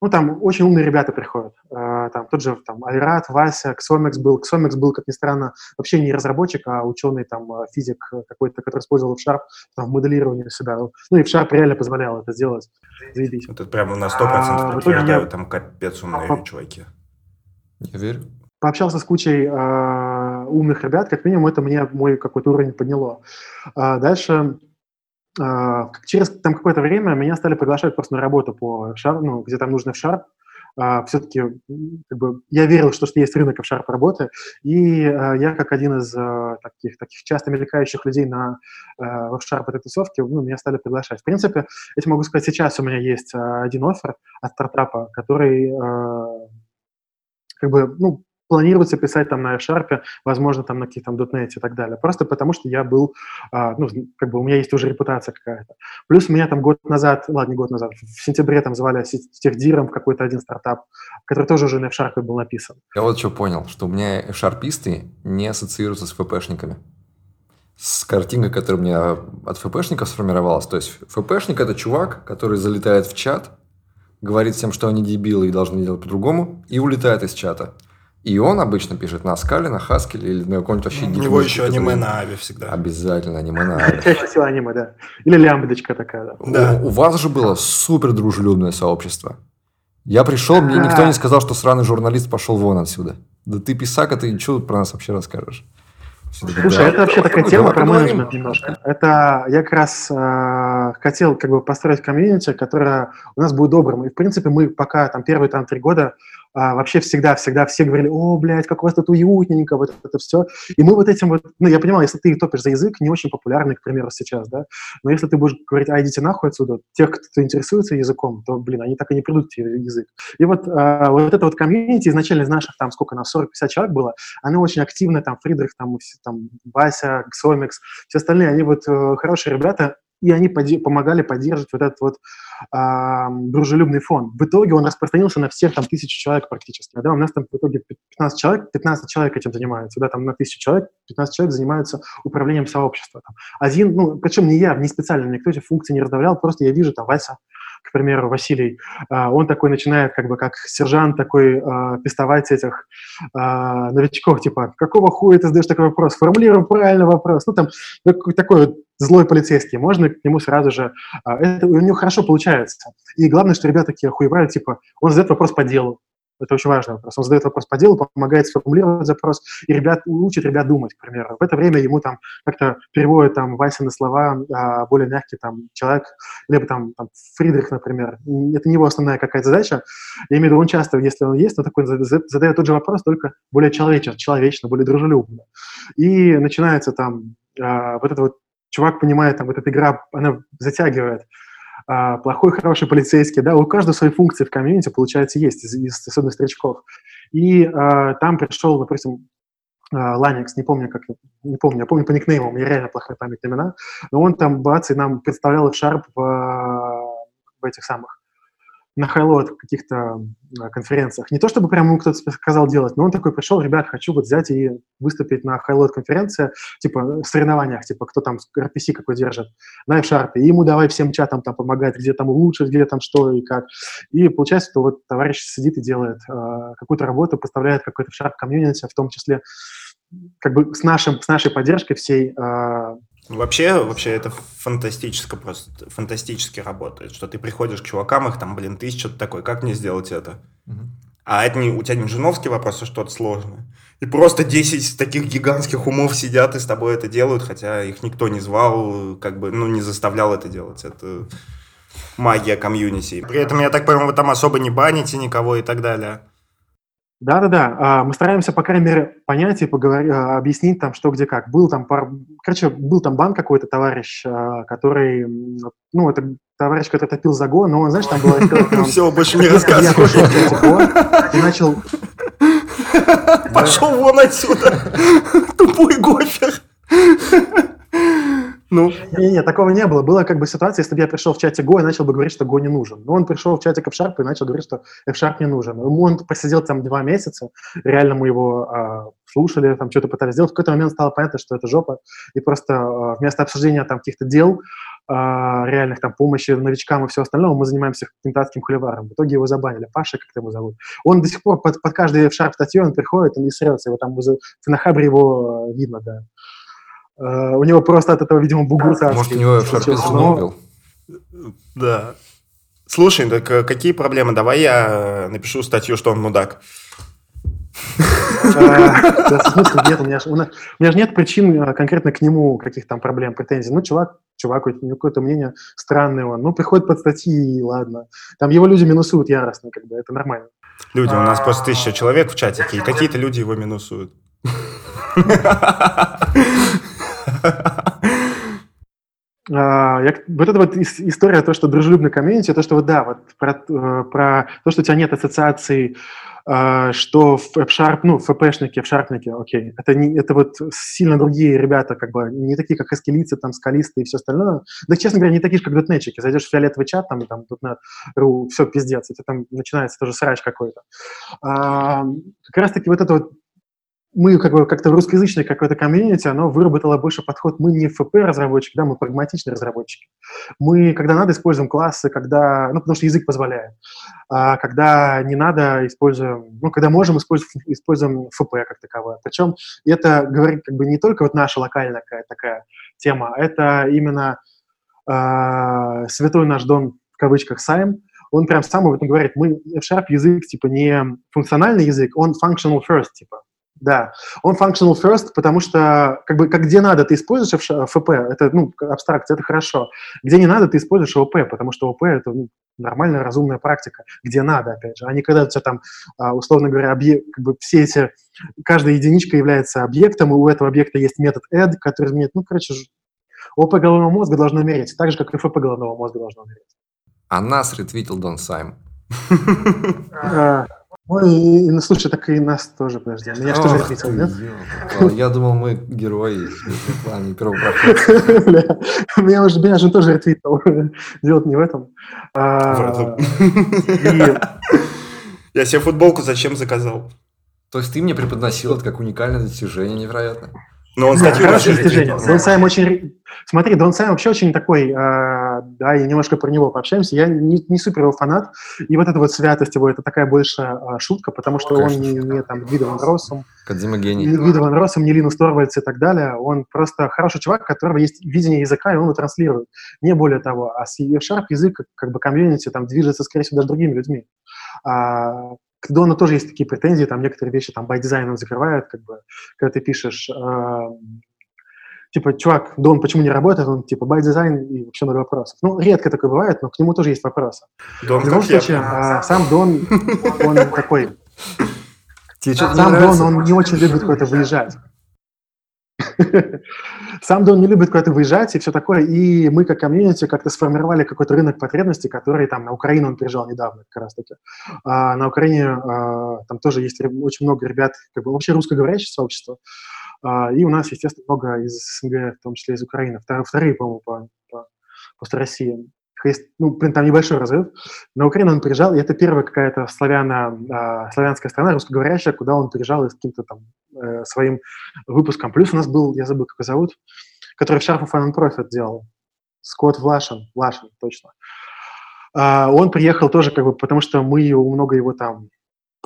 ну, там очень умные ребята приходят. Э, там тот же там Айрат, Вася, Ксомекс был. Ксомекс был, как ни странно, вообще не разработчик, а ученый, там, э, физик какой-то, который использовал F-Sharp там, в моделировании себя. Ну, и F-Sharp реально позволял это сделать. Заебись. Это прямо на 100% а, подтверждаю, я... там капец умные а, чуваки. Я верю. Пообщался с кучей э, умных ребят, как минимум это мне мой какой-то уровень подняло. А дальше через там какое-то время меня стали приглашать просто на работу по Sharp, ну, где там нужно в Sharp. Uh, все-таки как бы, я верил, что, что есть рынок в Sharp работы, и uh, я как один из uh, таких, таких часто мелькающих людей на в Sharp этой тусовке, ну, меня стали приглашать. В принципе, я могу сказать, сейчас у меня есть один офер от стартапа, который как бы, ну, планируется писать там на F-Sharp, возможно, там на каких-то .NET и так далее. Просто потому, что я был, а, ну, как бы у меня есть уже репутация какая-то. Плюс меня там год назад, ладно, не год назад, в сентябре там звали техдиром в какой-то один стартап, который тоже уже на F-Sharp был написан. Я вот что понял, что у меня F-Sharpisты не ассоциируются с ФПшниками. С картинкой, которая у меня от ФПшников сформировалась. То есть ФПшник – это чувак, который залетает в чат, говорит всем, что они дебилы и должны делать по-другому, и улетает из чата. И он обычно пишет на скале, на хаскеле или на каком-нибудь вообще У него еще аниме на Аве всегда. Обязательно аниме на Аве. Чаще всего аниме, да. Или лямбдочка такая, да. да. У, у вас же было супер дружелюбное сообщество. Я пришел, мне никто не сказал, что сраный журналист пошел вон отсюда. Да ты писак, а ты что про нас вообще расскажешь? Слушай, да. это вообще такая тема про менеджмент немножко. Это я как раз э, хотел как бы построить комьюнити, которое у нас будет добрым. И, в принципе, мы пока там первые там три года а, вообще всегда-всегда все говорили, о, блядь, как у вас тут уютненько, вот это все. И мы вот этим вот, ну, я понимал, если ты топишь за язык, не очень популярный, к примеру, сейчас, да, но если ты будешь говорить, а, идите нахуй отсюда, тех, кто интересуется языком, то, блин, они так и не придут в язык. И вот, а, вот это вот комьюнити изначально из наших, там, сколько нас, 40-50 человек было, оно очень активно, там, Фридрих, там, там Вася, Ксомикс, все остальные, они вот э, хорошие ребята, и они поди- помогали поддерживать вот этот вот э, дружелюбный фон. В итоге он распространился на всех там тысячу человек практически. Да, у нас там в итоге 15 человек, 15 человек этим занимаются, да, там на тысячу человек 15 человек занимаются управлением сообщества. Там. Один, ну, причем не я, не специально, никто эти функции не раздавлял, просто я вижу там Вася, к примеру, Василий, а, он такой начинает как бы как сержант такой э, пестовать этих э, новичков, типа, какого хуя ты задаешь такой вопрос, формулируем правильно вопрос, ну там такой вот злой полицейский, можно к нему сразу же, это у него хорошо получается. И главное, что ребята такие охуевают, типа, он задает вопрос по делу, это очень важный вопрос. Он задает вопрос по делу, помогает сформулировать запрос, и ребят, учит ребят думать, к примеру. В это время ему там как-то переводят там Вася на слова а, более мягкий там человек, либо там, там Фридрих, например. Это не его основная какая-то задача. Я имею в виду, он часто, если он есть, он такой задает тот же вопрос, только более человечно, человечно, более дружелюбно. И начинается там а, вот это вот чувак понимает, там, вот эта игра, она затягивает а, плохой, хороший полицейский, да, у каждого свои функции в комьюнити, получается, есть, из, из особенно старичков. И а, там пришел, допустим, Ланикс, не помню, как, не помню, я помню по никнейму, у меня реально плохая память на имена, но он там, бац, и нам представлял Sharp в, в этих самых, на хайлот каких-то конференциях. Не то, чтобы прямо ему кто-то сказал делать, но он такой пришел, ребят, хочу вот взять и выступить на хайлот конференции, типа соревнованиях, типа кто там RPC какой держит, на F-Sharp, и ему давай всем чатам там помогать, где там улучшить, где там что и как. И получается, что вот товарищ сидит и делает э, какую-то работу, поставляет какой-то F-Sharp комьюнити, в том числе как бы с, нашим, с нашей поддержкой всей э, Вообще, вообще это фантастически просто, фантастически работает, что ты приходишь к чувакам, их там, блин, тысяча, такой, как мне сделать это? Угу. А это не, у тебя не женовский вопрос, а что-то сложное. И просто 10 таких гигантских умов сидят и с тобой это делают, хотя их никто не звал, как бы, ну, не заставлял это делать. Это магия комьюнити. При этом, я так понимаю, вы там особо не баните никого и так далее. Да-да-да, а, мы стараемся, по крайней мере, понять и поговорить, а, объяснить там, что где как. Был там, пар... короче, был там банк какой-то товарищ, а, который, ну, это товарищ, который топил за Го, но, знаешь, там было... Все, больше не рассказывай. и начал... Пошел вон отсюда, тупой гофер. Ну. Не, не, такого не было. Была как бы ситуация, если бы я пришел в чате Go и начал бы говорить, что Go не нужен. Но он пришел в чатик F-Sharp и начал говорить, что F-Sharp не нужен. Он посидел там два месяца, реально мы его а, слушали, там что-то пытались сделать. В какой-то момент стало понятно, что это жопа. И просто а, вместо обсуждения там каких-то дел а, реальных там помощи новичкам и все остальное, мы занимаемся кентатским холиваром. В итоге его забанили. Паша, как его зовут. Он до сих пор под, под каждый F-Sharp статью он приходит, он не срется, его там на хабре его видно, да. Uh, у него просто от этого, видимо, бугур Может, у него F-Sharp но... Да. Слушай, так э, какие проблемы? Давай я э, напишу статью, что он мудак. Смысла нет, у меня же нет причин э, конкретно к нему каких там проблем, претензий. Ну, чувак, чувак, у него какое-то мнение странное он. Ну, приходит под статьи, и ладно. Там его люди минусуют яростно, как бы, это нормально. Люди, у нас просто тысяча человек в чатике, и какие-то люди его минусуют. А, я, вот эта вот история, то, что дружелюбный комьюнити, то, что вот да, вот про, э, про то, что у тебя нет ассоциаций, а, что в F-Sharp, ну, FP-шники, F-Sharpники, окей, это, не, это вот сильно другие ребята, как бы, не такие, как эскелицы, там, скалисты и все остальное. Да, честно говоря, не такие же, как дотнетчики. Зайдешь в фиолетовый чат, там, там, .NET.ru, все, пиздец, это там начинается тоже срач какой-то. А, как раз-таки вот это вот мы как бы как-то в русскоязычной какой-то комьюнити, оно выработало больше подход. Мы не ФП-разработчики, да, мы прагматичные разработчики. Мы, когда надо, используем классы, когда, ну, потому что язык позволяет. А когда не надо, используем, ну, когда можем, используем, используем ФП как таковое. Причем это говорит как бы не только вот наша локальная такая, такая тема, это именно э, святой наш Дон, в кавычках, Сайм, он прям сам об этом говорит. Мы, F-Sharp язык, типа, не функциональный язык, он functional first, типа. Да, он functional first, потому что как бы как где надо ты используешь ФП, это ну абстракция, это хорошо. Где не надо ты используешь ОП, потому что ОП это ну, нормальная разумная практика. Где надо, опять же, а не когда у тебя там а, условно говоря объект, как бы все эти каждая единичка является объектом, и у этого объекта есть метод add, который изменяет, ну короче, ОП головного мозга должно умереть, так же как и ФП головного мозга должно умереть. А нас ретвитил Дон Сайм. Ну, и, и, ну, слушай, так и нас тоже, подожди. Меня же ответил, нет? Я думал, мы герои, а не первопроходцы. Меня уже, меня же тоже ответил. Дело не в этом. А, Я себе футболку зачем заказал? То есть ты мне преподносил это как уникальное достижение невероятно. Но он статью да, хорошее достижение. Дон Сайм очень... Смотри, Дон Сайм вообще очень такой, э, да, и немножко про него пообщаемся. Я не, не супер его фанат, и вот эта вот святость его, это такая больше э, шутка, потому что Конечно, он не, не там Гвидо Росом, Кадзима гений. не Гвидо Росом, не Линус Торвальдс и так далее. Он просто хороший чувак, у которого есть видение языка, и он его транслирует. Не более того. А с Sharp язык, как бы комьюнити, там движется, скорее всего, даже другими людьми. А, к Дону тоже есть такие претензии, там некоторые вещи там by design он закрывает, как бы, когда ты пишешь, э, типа, чувак, Дон почему не работает? Он типа by design и вообще ноль вопросов. Ну, редко такое бывает, но к нему тоже есть вопросы. Дон, в любом случае, э, сам Дон, он такой... Сам Дон, он не очень любит куда-то выезжать. Сам Дон не любит куда-то выезжать и все такое. И мы, как комьюнити, как-то сформировали какой-то рынок потребностей, который там на Украину он приезжал недавно как раз-таки. А на Украине а, там тоже есть очень много ребят, как бы вообще русскоговорящее сообщество. А, и у нас, естественно, много из СНГ, в том числе из Украины. Вторые, по-моему, по, по, после России есть, ну, там небольшой разрыв. На Украину он приезжал, и это первая какая-то славяна, э, славянская страна, русскоговорящая, куда он приезжал и с каким-то там э, своим выпуском. Плюс у нас был, я забыл, как его зовут, который в Sharp of Profit делал. Скотт Влашин, Влашин, точно. Э, он приехал тоже, как бы, потому что мы много его там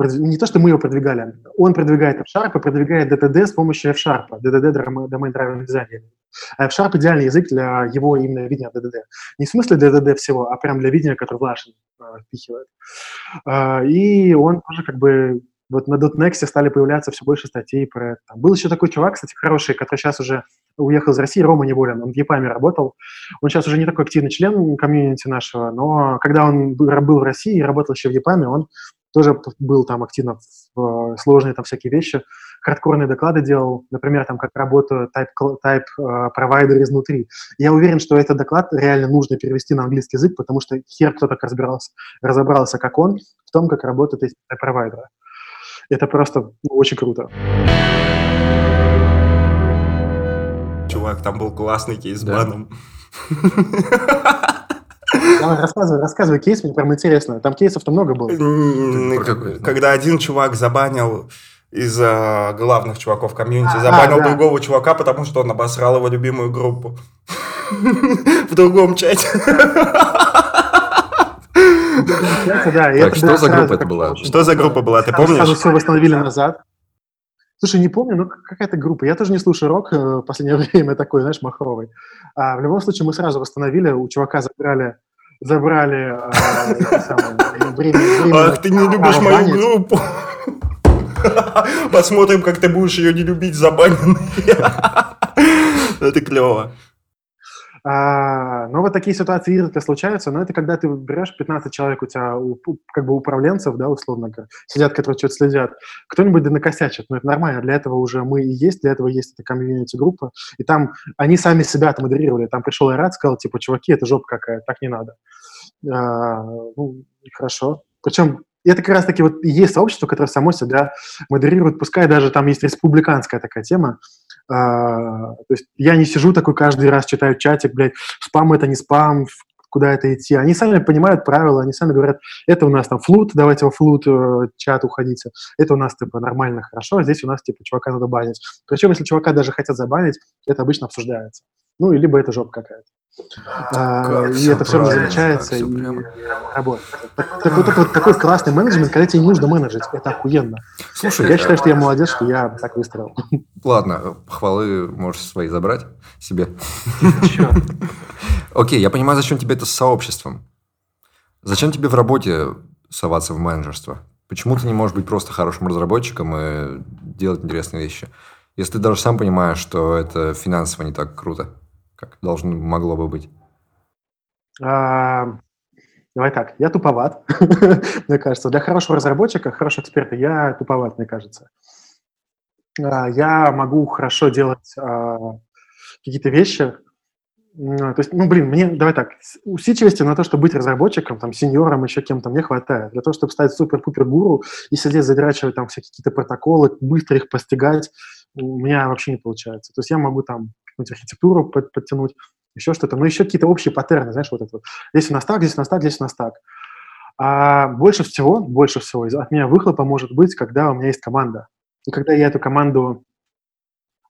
не то, что мы его продвигали, он продвигает F-Sharp и продвигает DTD с помощью F-Sharp, DDD Domain Driven Design. А F-Sharp идеальный язык для его именно видения DDD. Не в смысле DDD всего, а прям для видения, который Влашин э, впихивает. Э, и он тоже как бы вот на .next стали появляться все больше статей про это. Был еще такой чувак, кстати, хороший, который сейчас уже уехал из России, Рома Неволин, он в ЕПАМе работал. Он сейчас уже не такой активный член комьюнити нашего, но когда он был в России и работал еще в ЕПАМе, он тоже был там активно в сложные там всякие вещи, хардкорные доклады делал, например, там, как работают type, type uh, провайдеры изнутри. Я уверен, что этот доклад реально нужно перевести на английский язык, потому что хер кто так разбирался, разобрался, как он, в том, как работают эти type провайдеры. Это просто ну, очень круто. Чувак, там был классный кейс с да. баном. Давай, рассказывай, рассказывай кейс, мне прям интересно. Там кейсов-то много было. Когда один чувак забанил из главных чуваков комьюнити, а, забанил да. другого чувака, потому что он обосрал его любимую группу. в другом чате. Да, так, что за группа это была? Что за группа была, ты помнишь? Сразу все восстановили назад. Слушай, не помню, но какая-то группа. Я тоже не слушаю рок э, в последнее время такой, знаешь, махровый. А в любом случае мы сразу восстановили, у чувака забрали забрали время, Ах, ты не любишь мою группу. Посмотрим, как ты будешь ее не любить забаненный. Это клево. А, но вот такие ситуации изредка случаются, но это когда ты берешь 15 человек у тебя, у, как бы управленцев, да, условно говоря, сидят, которые что-то следят, кто-нибудь да накосячит, но это нормально, для этого уже мы и есть, для этого есть эта комьюнити-группа, и там они сами себя там модерировали, там пришел Айрат, сказал, типа, чуваки, это жопа какая, так не надо. А, ну, хорошо. Причем и это как раз-таки вот есть сообщество, которое само себя модерирует, пускай даже там есть республиканская такая тема, а, то есть я не сижу такой каждый раз, читаю чатик, блядь, спам это не спам, куда это идти. Они сами понимают правила, они сами говорят, это у нас там флут, давайте во флут э, чат уходите. Это у нас, типа, нормально, хорошо, а здесь у нас, типа, чувака надо банить. Причем, если чувака даже хотят забанить, это обычно обсуждается. Ну, либо это жопа какая-то. А, и это все замечается и работает. Так, так вот это вот такой классный менеджмент, когда тебе не нужно менеджить, это охуенно. Слушай, я считаю, что я молодец, что я так выстроил. Ладно, похвалы можешь свои забрать себе. Окей, я понимаю, зачем тебе это с сообществом. Зачем тебе в работе соваться в менеджерство? Почему ты не можешь быть просто хорошим разработчиком и делать интересные вещи? Если ты даже сам понимаешь, что это финансово не так круто как должно могло бы быть? А, давай так, я туповат, мне кажется. Для хорошего разработчика, хорошего эксперта я туповат, мне кажется. А, я могу хорошо делать а, какие-то вещи, то есть, ну, блин, мне, давай так, усидчивости на то, чтобы быть разработчиком, там, сеньором, еще кем-то, мне хватает. Для того, чтобы стать супер-пупер-гуру и сидеть, задрачивать там всякие какие-то протоколы, быстро их постигать, у меня вообще не получается. То есть я могу там какую-нибудь архитектуру под, подтянуть, еще что-то, но еще какие-то общие паттерны, знаешь, вот это вот. Здесь у нас так, здесь у нас так, здесь у нас так. А больше всего, больше всего от меня выхлопа может быть, когда у меня есть команда. И когда я эту команду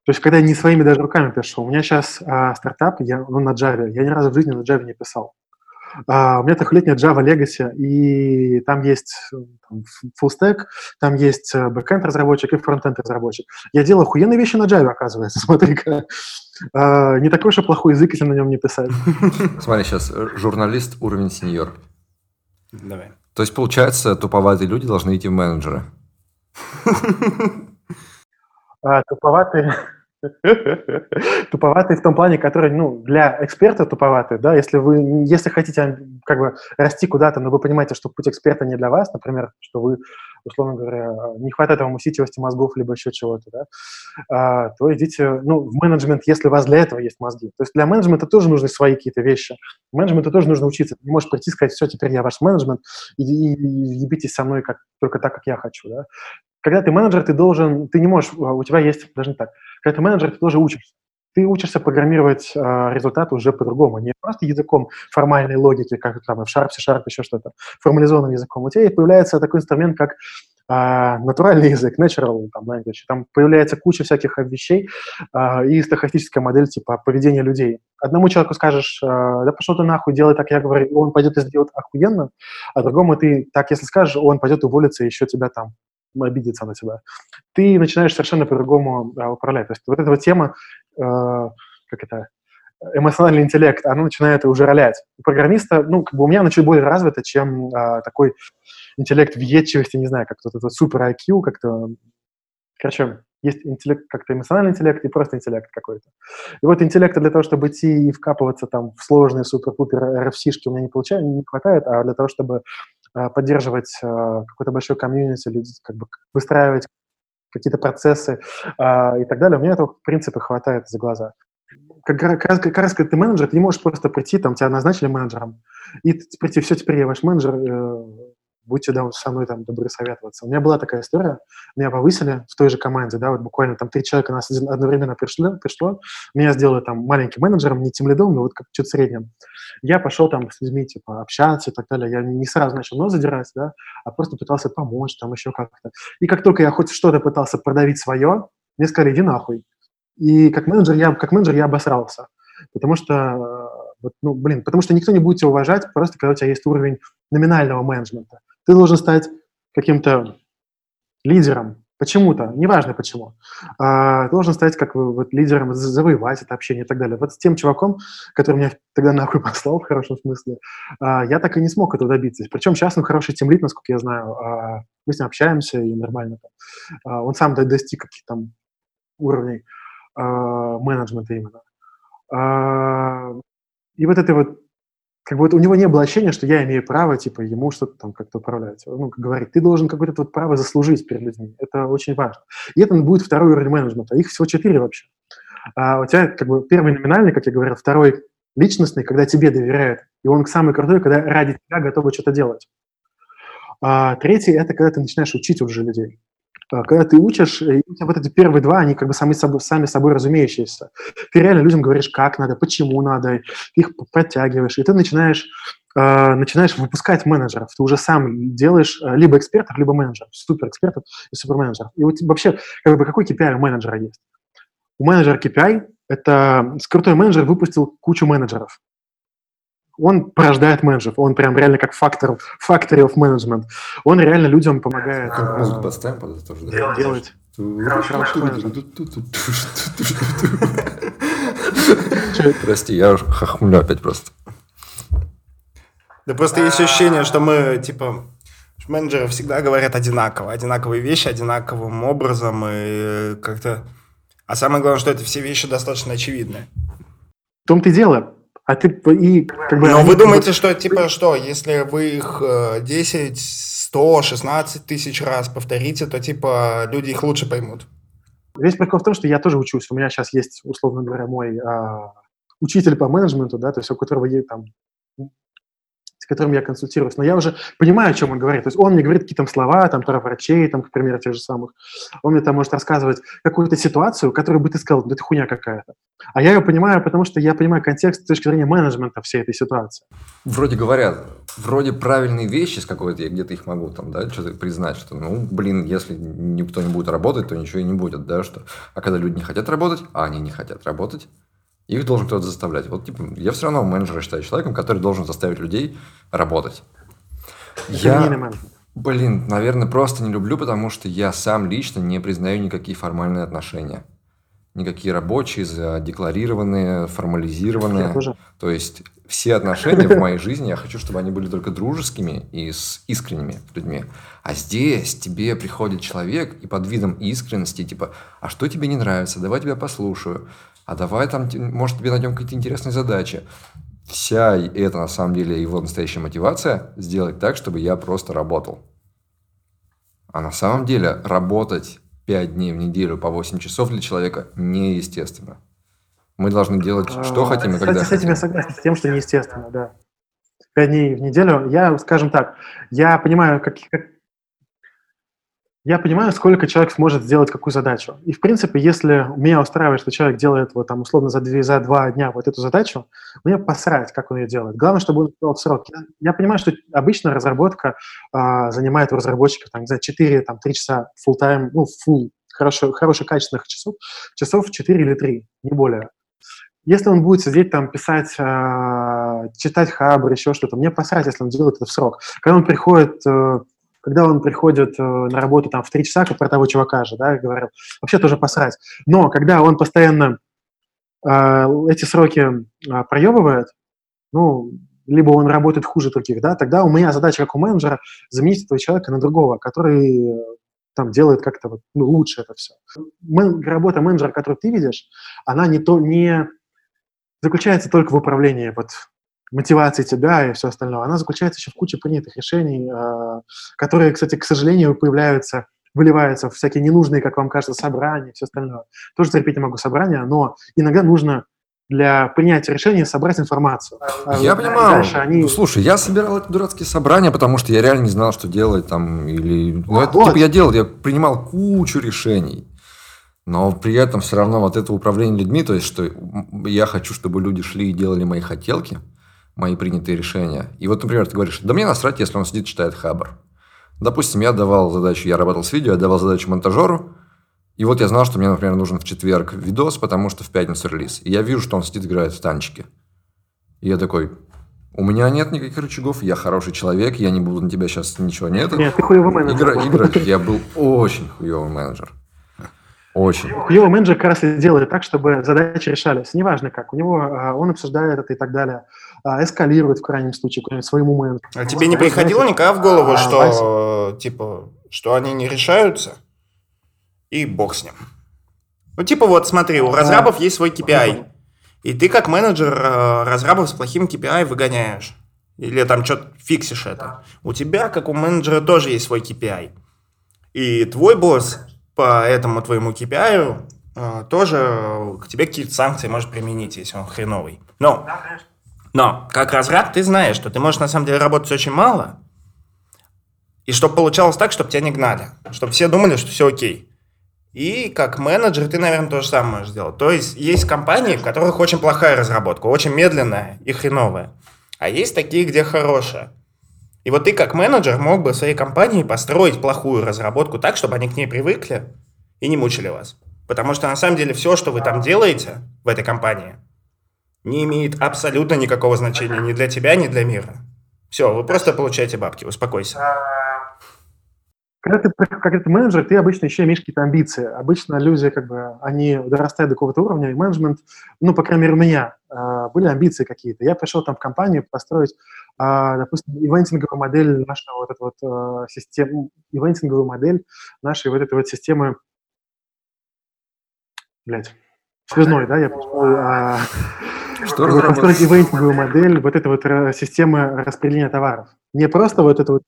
то есть, когда я не своими даже руками пишу, у меня сейчас а, стартап, я, он на Java, я ни разу в жизни на Java не писал. Uh, у меня трехлетняя Java Legacy, и там есть там, full stack, там есть э, backend разработчик и frontend разработчик. Я делаю охуенные вещи на Java, оказывается, смотри-ка. Uh, не такой уж плохой язык, если на нем не писать. Смотри, сейчас э, журналист уровень сеньор. Давай. То есть, получается, туповатые люди должны идти в менеджеры. А, туповатые туповатый в том плане, который, ну, для эксперта туповатый, да, если вы, если хотите как бы расти куда-то, но вы понимаете, что путь эксперта не для вас, например, что вы, условно говоря, не хватает вам усидчивости мозгов, либо еще чего-то, да, а, то идите, ну, в менеджмент, если у вас для этого есть мозги. То есть для менеджмента тоже нужны свои какие-то вещи. Менеджменту тоже нужно учиться. Не можешь прийти и сказать, все, теперь я ваш менеджмент, и, и, и ебитесь со мной как, только так, как я хочу, да. Когда ты менеджер, ты должен, ты не можешь, а, у тебя есть, даже не так, когда ты менеджер, ты тоже учишься. Ты учишься программировать э, результат уже по-другому, не просто языком формальной логики, как там в Sharp, C-Sharp, еще что-то, формализованным языком. У тебя появляется такой инструмент, как Uh, натуральный язык, natural там, language, там появляется куча всяких вещей uh, и стохастическая модель типа поведения людей. Одному человеку скажешь, uh, да пошел ты нахуй, делай так, я говорю, он пойдет и сделает охуенно, а другому ты так, если скажешь, он пойдет уволиться и еще тебя там обидеться на тебя, ты начинаешь совершенно по-другому а, управлять. То есть вот эта вот тема, э, как это, эмоциональный интеллект, она начинает уже ролять. У программиста, ну, как бы у меня она чуть более развита, чем э, такой интеллект въедчивости, не знаю, как то этот супер IQ, как-то, короче, есть интеллект, как-то эмоциональный интеллект и просто интеллект какой-то. И вот интеллекта для того, чтобы идти и вкапываться там в сложные супер-пупер RFC-шки у меня не, получается, не хватает, а для того, чтобы поддерживать а, какой-то большой комьюнити, как бы выстраивать какие-то процессы а, и так далее. У меня этого, в принципе, хватает за глаза. Как, как, раз, как раз, когда ты менеджер, ты не можешь просто прийти, там, тебя назначили менеджером, и прийти, все, теперь я ваш менеджер, э, будьте да, со мной там добры советоваться. У меня была такая история, меня повысили в той же команде, да, вот буквально там три человека нас одновременно пришло, пришло меня сделали там маленьким менеджером, не тем лидом, но вот как чуть средним. Я пошел там с людьми, типа, общаться и так далее. Я не сразу начал нос задирать, да, а просто пытался помочь там еще как-то. И как только я хоть что-то пытался продавить свое, мне сказали, иди нахуй. И как менеджер я, как менеджер я обосрался. Потому что, вот, ну, блин, потому что никто не будет тебя уважать, просто когда у тебя есть уровень номинального менеджмента. Ты должен стать каким-то лидером, Почему-то, неважно почему. А, должен стать как вот, лидером, завоевать это общение и так далее. Вот с тем чуваком, который меня тогда нахуй послал, в хорошем смысле, а, я так и не смог этого добиться. Причем сейчас он хороший темлит, насколько я знаю. А, мы с ним общаемся и нормально. А, он сам достиг каких-то там уровней а, менеджмента именно. А, и вот этой вот как вот у него не было ощущения, что я имею право, типа, ему что-то там как-то управлять. Ну, говорит, ты должен какое-то вот право заслужить перед людьми. Это очень важно. И это будет второй уровень менеджмента. Их всего четыре вообще. А у тебя как бы первый номинальный, как я говорил, второй личностный, когда тебе доверяют. И он самый крутой, когда ради тебя готовы что-то делать. А третий – это когда ты начинаешь учить уже людей. А, когда ты учишь, и у тебя вот эти первые два, они как бы сами собой, сами собой разумеющиеся. Ты реально людям говоришь, как надо, почему надо, их подтягиваешь, и ты начинаешь, э, начинаешь выпускать менеджеров. Ты уже сам делаешь э, либо экспертов, либо менеджеров, супер экспертов и супер менеджеров. И вот вообще, как бы, какой KPI у менеджера есть? У менеджера KPI – это крутой менеджер выпустил кучу менеджеров он порождает менеджеров, он прям реально как фактор, factory of management. Он реально людям помогает. Как музыку подставим под это тоже, да? Делать. Прости, я хохмлю опять просто. Да просто есть ощущение, что мы, типа, менеджеры всегда говорят одинаково, одинаковые вещи, одинаковым образом, и как-то... А самое главное, что это все вещи достаточно очевидны. В том-то и дело. А ты и как бы... Но вы думаете, что типа что, если вы их 10, 100, 16 тысяч раз повторите, то типа люди их лучше поймут? Весь прикол в том, что я тоже учусь. У меня сейчас есть, условно говоря, мой а, учитель по менеджменту, да, то есть у которого есть там с которым я консультируюсь. Но я уже понимаю, о чем он говорит. То есть он мне говорит какие-то слова, там, про врачей, там, к примеру, тех же самых. Он мне там может рассказывать какую-то ситуацию, которую бы ты сказал, да это хуйня какая-то. А я ее понимаю, потому что я понимаю контекст с точки зрения менеджмента всей этой ситуации. Вроде говорят, вроде правильные вещи с какой-то, я где-то их могу там, да, что-то признать, что, ну, блин, если никто не будет работать, то ничего и не будет, да, что... А когда люди не хотят работать, а они не хотят работать, их должен кто-то заставлять. Вот, типа, я все равно менеджера считаю человеком, который должен заставить людей работать. Я, блин, наверное, просто не люблю, потому что я сам лично не признаю никакие формальные отношения. Никакие рабочие, задекларированные, формализированные. То есть все отношения в моей жизни, я хочу, чтобы они были только дружескими и с искренними людьми. А здесь тебе приходит человек и под видом искренности, типа, а что тебе не нравится, давай тебя послушаю а давай там, может, тебе найдем какие-то интересные задачи. Вся это, на самом деле, его настоящая мотивация сделать так, чтобы я просто работал. А на самом деле работать 5 дней в неделю по 8 часов для человека неестественно. Мы должны делать, что а, хотим и когда Кстати, с этим я согласен, с тем, что неестественно, да. 5 дней в неделю. Я, скажем так, я понимаю, как, как, я понимаю, сколько человек сможет сделать какую задачу. И, в принципе, если меня устраивает, что человек делает вот там условно за, две, за два дня вот эту задачу, мне посрать, как он ее делает. Главное, чтобы он сделал в срок. Я, я понимаю, что обычно разработка а, занимает у разработчиков, там, не знаю, 4, там, 3 часа full time, ну, full, хорошо, хороших, качественных часов, часов 4 или 3, не более. Если он будет сидеть там, писать, э, читать хабр, еще что-то, мне посрать, если он делает это в срок. Когда он приходит э, когда он приходит э, на работу там в три часа, как про того чувака же, да, говорил, вообще тоже посрать. Но когда он постоянно э, эти сроки э, проебывает, ну, либо он работает хуже других, да, тогда у меня задача как у менеджера заменить этого человека на другого, который э, там делает как-то вот, ну, лучше это все. Мен, работа менеджера, которую ты видишь, она не то не заключается только в управлении вот мотивации тебя и все остальное, она заключается еще в куче принятых решений, э, которые, кстати, к сожалению, появляются выливаются в всякие ненужные, как вам кажется, собрания и все остальное. Тоже терпеть не могу собрания, но иногда нужно для принятия решения собрать информацию. А я понимаю. Они... Ну, слушай, я собирал эти дурацкие собрания, потому что я реально не знал, что делать там. Или... Ну, это, вот. типа, я делал, я принимал кучу решений. Но при этом все равно вот это управление людьми, то есть, что я хочу, чтобы люди шли и делали мои хотелки – мои принятые решения. И вот, например, ты говоришь, да мне насрать, если он сидит читает хабар. Допустим, я давал задачу, я работал с видео, я давал задачу монтажеру, И вот я знал, что мне, например, нужен в четверг видос, потому что в пятницу релиз. И я вижу, что он сидит, играет в танчики. И я такой, у меня нет никаких рычагов, я хороший человек, я не буду на тебя сейчас ничего нет. Нет, ты хуевый менеджер. Игра, играть. Я был очень хуевый менеджер. Очень. Хуевый менеджер как раз и делает так, чтобы задачи решались. Неважно как. У него а, он обсуждает это и так далее. А, эскалирует в крайнем случае к своему менеджеру. А тебе не приходило никогда в голову, что типа, что они не решаются? И бог с ним. Ну, типа вот смотри, у разрабов есть свой KPI. И ты как менеджер э, разрабов с плохим KPI выгоняешь. Или там что-то фиксишь это. У тебя, как у менеджера, тоже есть свой KPI. И твой босс по этому твоему KPI э, тоже к тебе какие-то санкции может применить, если он хреновый. Но, но как разраб ты знаешь, что ты можешь на самом деле работать очень мало, и чтобы получалось так, чтобы тебя не гнали. Чтобы все думали, что все окей. И как менеджер ты, наверное, то же самое можешь сделать. То есть есть компании, в которых очень плохая разработка, очень медленная и хреновая. А есть такие, где хорошая. И вот ты как менеджер мог бы своей компании построить плохую разработку так, чтобы они к ней привыкли и не мучили вас. Потому что на самом деле все, что вы там делаете в этой компании, не имеет абсолютно никакого значения ни для тебя, ни для мира. Все, вы просто получаете бабки, успокойся. Когда ты как это менеджер, ты обычно еще имеешь какие-то амбиции. Обычно люди, как бы, они дорастают до какого-то уровня, и менеджмент, ну, по крайней мере, у меня э, были амбиции какие-то. Я пришел там в компанию построить, э, допустим, ивентинговую модель нашего вот этой вот системы, ивентинговую модель нашей вот этой вот системы, блядь, связной, да, я пришел что построить ивентинговую модель вот этой вот системы распределения товаров. Не просто вот это вот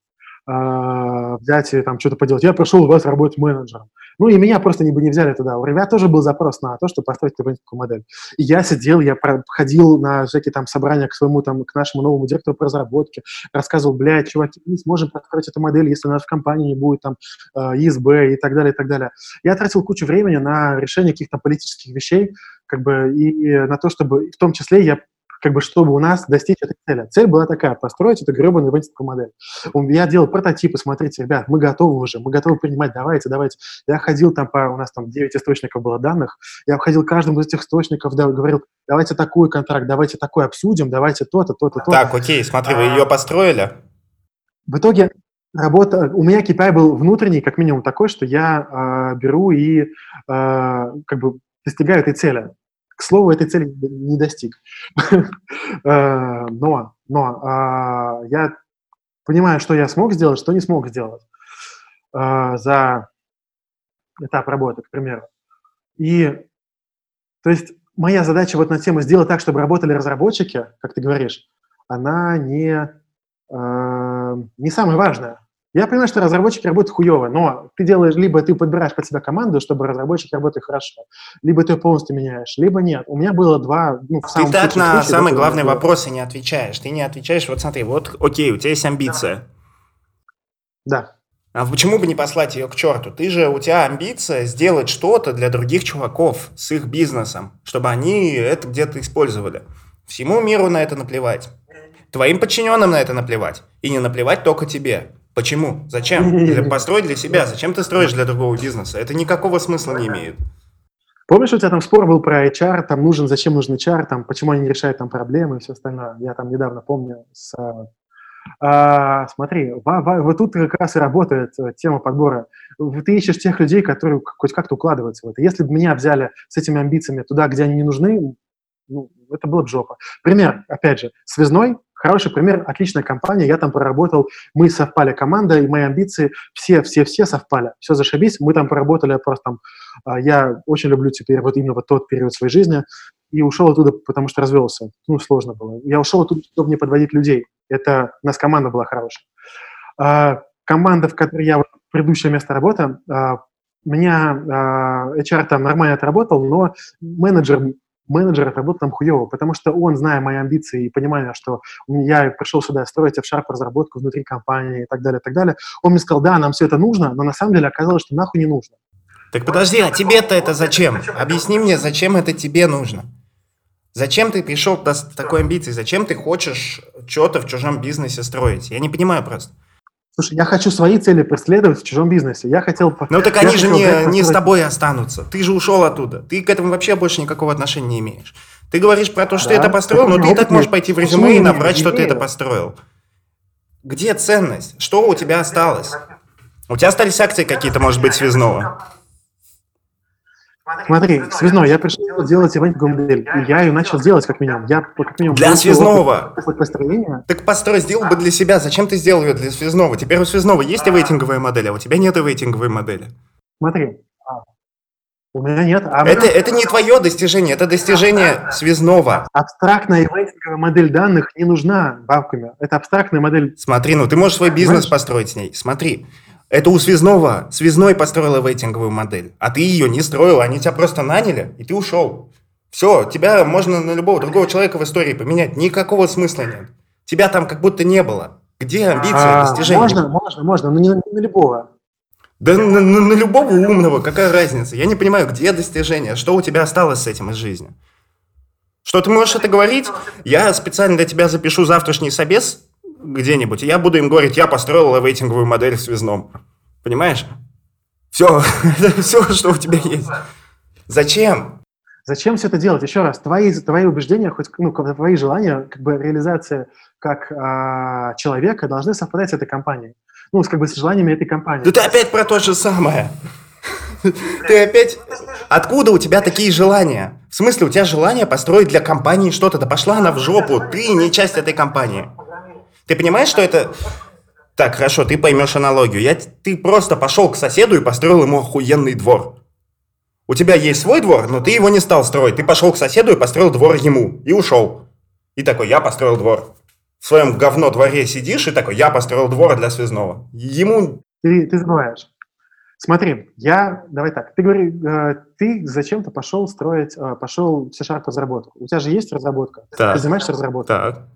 э, взять и там что-то поделать. Я пришел у вас работать менеджером. Ну, и меня просто не бы не взяли туда. У ребят тоже был запрос на то, чтобы построить такую модель. И я сидел, я ходил на всякие там собрания к своему там, к нашему новому директору по разработке, рассказывал, блядь, чуваки, мы сможем построить эту модель, если у нас в компании не будет там э, ИСБ и так далее, и так далее. Я тратил кучу времени на решение каких-то политических вещей, как бы, и на то, чтобы, в том числе, я как бы, чтобы у нас достичь этой цели. Цель была такая, построить эту гребаную ивентинговую модель. Я делал прототипы, смотрите, ребят, мы готовы уже, мы готовы принимать, давайте, давайте. Я ходил там по, у нас там 9 источников было данных, я обходил каждому из этих источников, да, говорил, давайте такой контракт, давайте такой обсудим, давайте то-то, то-то, то-то. Так, окей, смотри, вы ее построили? В итоге работа, у меня KPI был внутренний, как минимум такой, что я э, беру и э, как бы достигаю этой цели. К слову, этой цели не достиг. Э, но, но а, я понимаю, что я смог сделать, что не смог сделать э, за этап работы, к примеру. И, то есть, моя задача вот на тему сделать так, чтобы работали разработчики, как ты говоришь, она не, э, не самая важная. Я понимаю, что разработчики работают хуево, но ты делаешь, либо ты подбираешь под себя команду, чтобы разработчики работали хорошо, либо ты полностью меняешь, либо нет. У меня было два, ну, в самом Ты так на случае, самые главные вопросы не отвечаешь. Ты не отвечаешь, вот смотри, вот, окей, у тебя есть амбиция. Да. А почему бы не послать ее к черту? Ты же, у тебя амбиция сделать что-то для других чуваков с их бизнесом, чтобы они это где-то использовали. Всему миру на это наплевать. Твоим подчиненным на это наплевать. И не наплевать только тебе. Почему? Зачем? Для, построить для себя. Зачем ты строишь для другого бизнеса? Это никакого смысла не имеет. Помнишь, у тебя там спор был про HR, там нужен, зачем нужен HR, там, почему они не решают там проблемы и все остальное. Я там недавно помню с... А, смотри, вот тут как раз и работает э, тема подбора. Ты ищешь тех людей, которые хоть как-то укладываются в это. Если бы меня взяли с этими амбициями туда, где они не нужны, ну, это было бы жопа. Пример, опять же, связной, хороший пример, отличная компания, я там проработал, мы совпали, команда и мои амбиции, все-все-все совпали, все зашибись, мы там поработали просто там, а, я очень люблю теперь вот именно вот тот период своей жизни, и ушел оттуда, потому что развелся, ну, сложно было. Я ушел оттуда, чтобы не подводить людей, это, у нас команда была хорошая. А, команда, в которой я, предыдущее место работы, а, меня а, HR там нормально отработал, но менеджер менеджер отработал там хуево, потому что он, зная мои амбиции и понимая, что я пришел сюда строить F-Sharp разработку внутри компании и так далее, и так далее, он мне сказал, да, нам все это нужно, но на самом деле оказалось, что нахуй не нужно. Так подожди, а тебе-то это зачем? Объясни мне, зачем это тебе нужно? Зачем ты пришел с такой амбицией? Зачем ты хочешь что-то в чужом бизнесе строить? Я не понимаю просто. Слушай, я хочу свои цели преследовать в чужом бизнесе. Я хотел... Ну так они же не, не с тобой останутся. Ты же ушел оттуда. Ты к этому вообще больше никакого отношения не имеешь. Ты говоришь про то, что да, ты это построил, но ты и так можешь пойти в резюме и набрать, что ты это построил. Где ценность? Что у тебя осталось? У тебя остались акции какие-то, может быть, связного? Смотри, связной, я пришел делать ивентинговую модель, и я ее начал делать как минимум. Я как минимум для связного. Опыт построения. Так построй, сделал бы для себя. Зачем ты сделал ее для связного? Теперь у связного есть ивейтинговая модель, а у тебя нет ивейтинговой модели. Смотри, а, у меня нет. А это, это не твое достижение, это достижение связного. Абстрактная ивейтинговая модель данных не нужна бабками. Это абстрактная модель. Смотри, ну ты можешь свой бизнес Понимаешь? построить с ней. Смотри, это у связного. Связной построил вейтинговую модель. А ты ее не строил, они тебя просто наняли, и ты ушел. Все, тебя можно на любого другого человека в истории поменять. Никакого смысла нет. Тебя там как будто не было. Где амбиции, а, достижения? Можно, можно, можно, но не, не на любого. Да на, на, на любого умного, какая разница? Я не понимаю, где достижения? Что у тебя осталось с этим из жизни? Что ты можешь это говорить? Я специально для тебя запишу завтрашний собес где-нибудь, и я буду им говорить, я построил левейтинговую модель в связном. Понимаешь? Все, это все, что у тебя есть. Зачем? Зачем все это делать? Еще раз, твои, твои убеждения, хоть ну, твои желания, как бы реализация как а, человека должны совпадать с этой компанией. Ну, с, как бы с желаниями этой компании. Да ты опять про то же самое. Ты опять... Откуда у тебя такие желания? В смысле, у тебя желание построить для компании что-то? Да пошла она в жопу. Ты не часть этой компании. Ты понимаешь, что это... Так, хорошо, ты поймешь аналогию. Я, ты просто пошел к соседу и построил ему охуенный двор. У тебя есть свой двор, но ты его не стал строить. Ты пошел к соседу и построил двор ему. И ушел. И такой, я построил двор. В своем говно дворе сидишь и такой, я построил двор для связного. Ему... Ты, ты забываешь. Смотри, я, давай так, ты говори, э, ты зачем-то пошел строить, э, пошел C-Sharp разработку. У тебя же есть разработка, так. ты занимаешься разработкой. Так.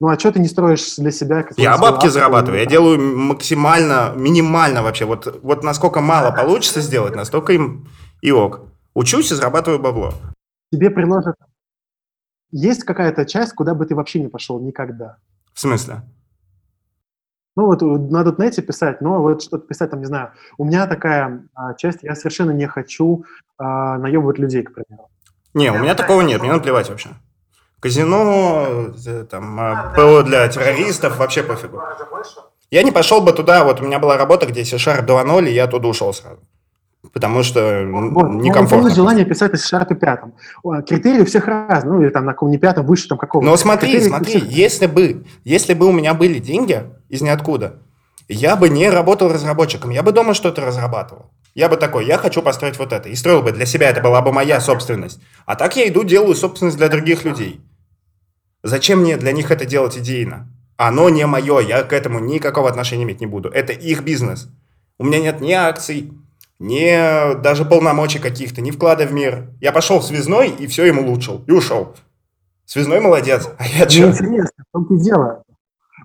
Ну а что ты не строишь для себя? Я бабки зарабатываю, я делаю максимально, минимально вообще. Вот, вот насколько мало получится сделать, настолько им и ок. Учусь и зарабатываю бабло. Тебе предложат... Есть какая-то часть, куда бы ты вообще не пошел никогда? В смысле? Ну вот надо на эти писать, но вот что-то писать там, не знаю. У меня такая а, часть, я совершенно не хочу а, наебывать людей, к примеру. Не, у меня такого нет, мне наплевать вообще. Казино, э, там, а, ПО для террористов, вообще пофигу. Я не пошел бы туда, вот у меня была работа, где C-Sharp 2.0, и я туда ушел сразу. Потому что вот, некомфортно. Ну, желание писать на C-Sharp 5. Критерии у всех разные, ну или там на каком не пятом, выше там какого-то. Но смотри, Критерии смотри, если бы, если бы у меня были деньги из ниоткуда, я бы не работал разработчиком, я бы дома что-то разрабатывал. Я бы такой, я хочу построить вот это. И строил бы для себя, это была бы моя собственность. А так я иду, делаю собственность для других людей. Зачем мне для них это делать идейно? Оно не мое, я к этому никакого отношения иметь не буду. Это их бизнес. У меня нет ни акций, ни даже полномочий каких-то, ни вклада в мир. Я пошел в связной и все ему улучшил. И ушел. Связной молодец. А я что? Интересно, в том-то дело.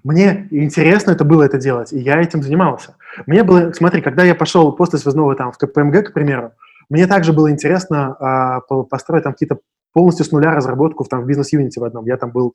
Мне интересно это было это делать, и я этим занимался. Мне было, смотри, когда я пошел после связного там в КПМГ, к примеру, мне также было интересно а, построить там какие-то полностью с нуля разработку в, там, в бизнес-юните в одном. Я там был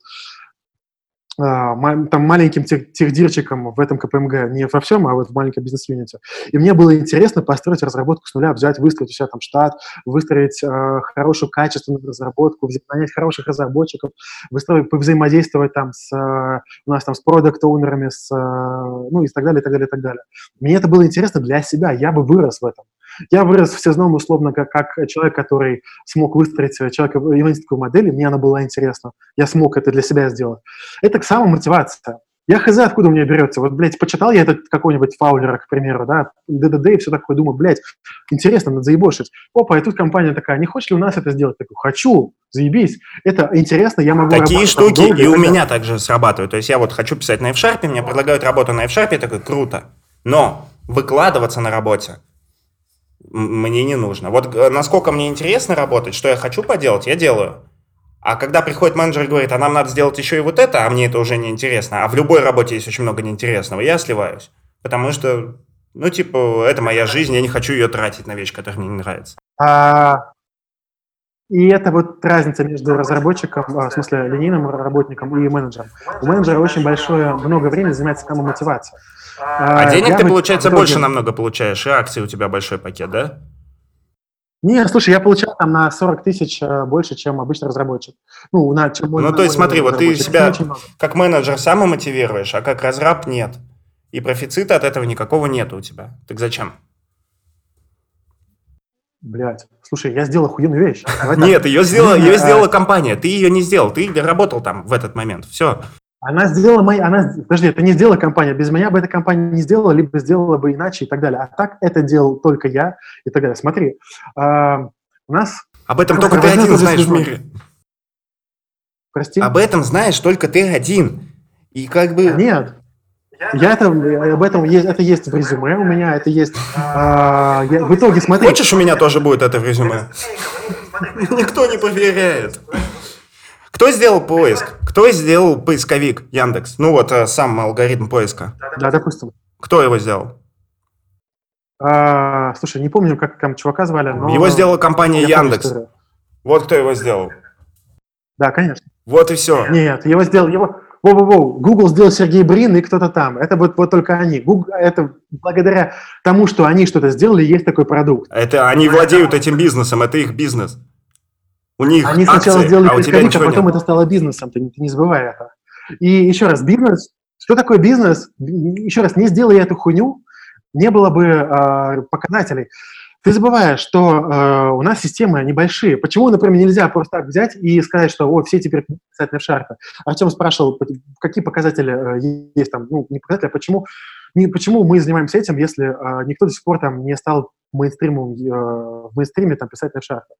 а, там маленьким техдирчиком в этом КПМГ, не во всем, а вот в маленьком бизнес-юните. И мне было интересно построить разработку с нуля, взять, выстроить у себя там штат, выстроить э, хорошую качественную разработку, нанять хороших разработчиков, выстроить, взаимодействовать там с, э, у нас там с продукт-оунерами, с, ну и так далее, и так далее, и так далее. Мне это было интересно для себя, я бы вырос в этом. Я вырос в Сезном условно как, как человек, который смог выстроить человека ивенистскую модель, и мне она была интересна. Я смог это для себя сделать. Это самомотивация. Я хз, откуда у меня берется. Вот, блядь, почитал я этот какой-нибудь фаулера, к примеру, да, ДДД и все такое, думаю, блядь, интересно, надо заебошить. Опа, и тут компания такая, не хочешь ли у нас это сделать? Такой, хочу, заебись. Это интересно, я могу Такие штуки и у меня также срабатывают. То есть я вот хочу писать на F-Sharp, мне предлагают работу на F-Sharp, я такой, круто. Но выкладываться на работе мне не нужно. Вот э, насколько мне интересно работать, что я хочу поделать, я делаю. А когда приходит менеджер и говорит, а нам надо сделать еще и вот это, а мне это уже не интересно, а в любой работе есть очень много неинтересного, я сливаюсь. Потому что, ну, типа, это моя жизнь, я не хочу ее тратить на вещь, которая мне не нравится. А, И это вот разница между разработчиком, а, в смысле линейным работником и менеджером. У менеджера очень большое, много времени занимается самомотивацией. А, а денег ты, получается, итоге... больше намного получаешь, и акций у тебя большой пакет, да? Не, слушай, я получал там на 40 тысяч э, больше, чем обычный разработчик. Ну, на, чем ну то есть смотри, вот ты себя как менеджер самомотивируешь, а как разраб нет. И профицита от этого никакого нет у тебя. Так зачем? Блять, слушай, я сделал охуенную вещь. Нет, ее сделала, ее сделала компания, ты ее не сделал, ты работал там в этот момент, все. Она сделала мои, она, подожди, это не сделала компания, без меня бы эта компания не сделала, либо сделала бы иначе и так далее. А так это делал только я и так далее. Смотри, а, у нас... Об этом только ты один знаешь в мире. Прости? Об этом знаешь только ты один. И как бы... Нет, я это, об этом есть, это есть в резюме у меня, это есть... А, я, в итоге, смотри... Хочешь, у меня тоже будет это в резюме? Никто не проверяет. Кто сделал поиск? Кто сделал поисковик Яндекс? Ну вот э, сам алгоритм поиска. Да, допустим. Кто его сделал? А, слушай, не помню, как там чувака звали, но... Его сделала компания Яндекс. Помню, вот кто его сделал. Да, конечно. Вот и все. Нет, его сделал... Его... Воу-воу-воу, Google сделал Сергей Брин и кто-то там. Это вот, вот только они. Google, это благодаря тому, что они что-то сделали, есть такой продукт. Это они владеют этим бизнесом, это их бизнес. У них Они акции, сначала сделали а поисковик, а потом нет. это стало бизнесом, ты, ты не забывай это. И еще раз, бизнес, что такое бизнес? Еще раз, не сделай эту хуйню, не было бы э, показателей. Ты забываешь, что э, у нас системы небольшие. Почему, например, нельзя просто так взять и сказать, что о, все теперь писать на шарпе? Артем спрашивал, какие показатели э, есть там, ну, не показатели, а почему, не, почему мы занимаемся этим, если э, никто до сих пор там не стал мейнстримом, э, в мейнстриме там писать на шарпе?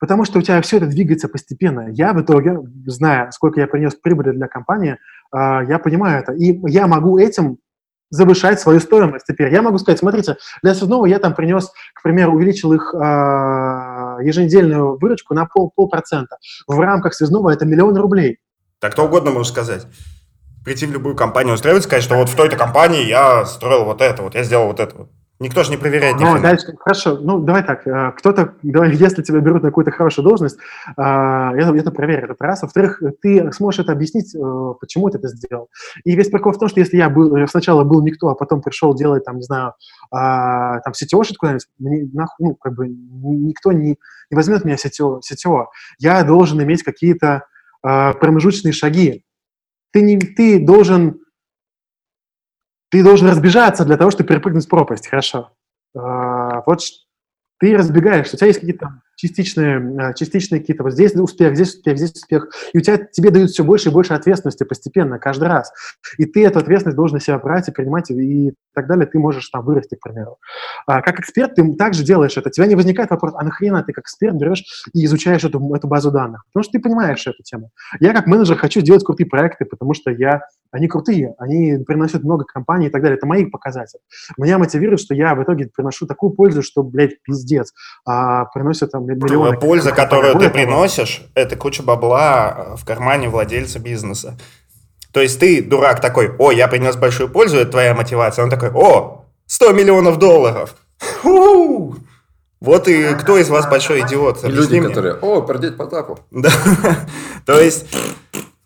Потому что у тебя все это двигается постепенно. Я в итоге, зная, сколько я принес прибыли для компании, э, я понимаю это. И я могу этим завышать свою стоимость теперь. Я могу сказать, смотрите, для связного я там принес, к примеру, увеличил их э, еженедельную выручку на пол, полпроцента. В рамках связного это миллион рублей. Так кто угодно можешь сказать. Прийти в любую компанию, устраивать, сказать, что вот в той-то компании я строил вот это, вот я сделал вот это. Вот. Никто же не проверяет. Ну, дальше, хорошо. Ну, давай так. Э, кто-то, давай, если тебя берут на какую-то хорошую должность, э, это, это проверят, это раз. Во-вторых, ты сможешь это объяснить, э, почему ты это сделал. И весь прикол в том, что если я был, сначала был никто, а потом пришел делать, там, не знаю, там, CTO куда-нибудь, мне, нахуй, ну, как бы, никто не, не возьмет меня CTO, CTO. Я должен иметь какие-то промежуточные шаги. Ты, не, ты должен ты должен разбежаться для того, чтобы перепрыгнуть в пропасть, хорошо. А, вот ты разбегаешься, у тебя есть какие-то частичные, э, частичные какие-то, вот здесь успех, здесь успех, здесь успех, и у тебя, тебе дают все больше и больше ответственности постепенно, каждый раз. И ты эту ответственность должен на себя брать и принимать, и так далее, ты можешь там вырасти, к примеру. А как эксперт ты также делаешь это. У тебя не возникает вопрос, а нахрена ты как эксперт берешь и изучаешь эту, эту базу данных? Потому что ты понимаешь эту тему. Я как менеджер хочу делать крутые проекты, потому что я, они крутые, они приносят много компаний и так далее. Это мои показатели. Меня мотивирует, что я в итоге приношу такую пользу, что, блядь, пиздец. А, приносят там миллионы. Польза, которую ты приносишь, это куча бабла в кармане владельца бизнеса. То есть ты, дурак, такой, о, я принес большую пользу, это твоя мотивация. Он такой, о, 100 миллионов долларов. Фу! Вот и кто из вас большой идиот? И люди, мне. которые, о, пердеть по тапу. Да. То есть...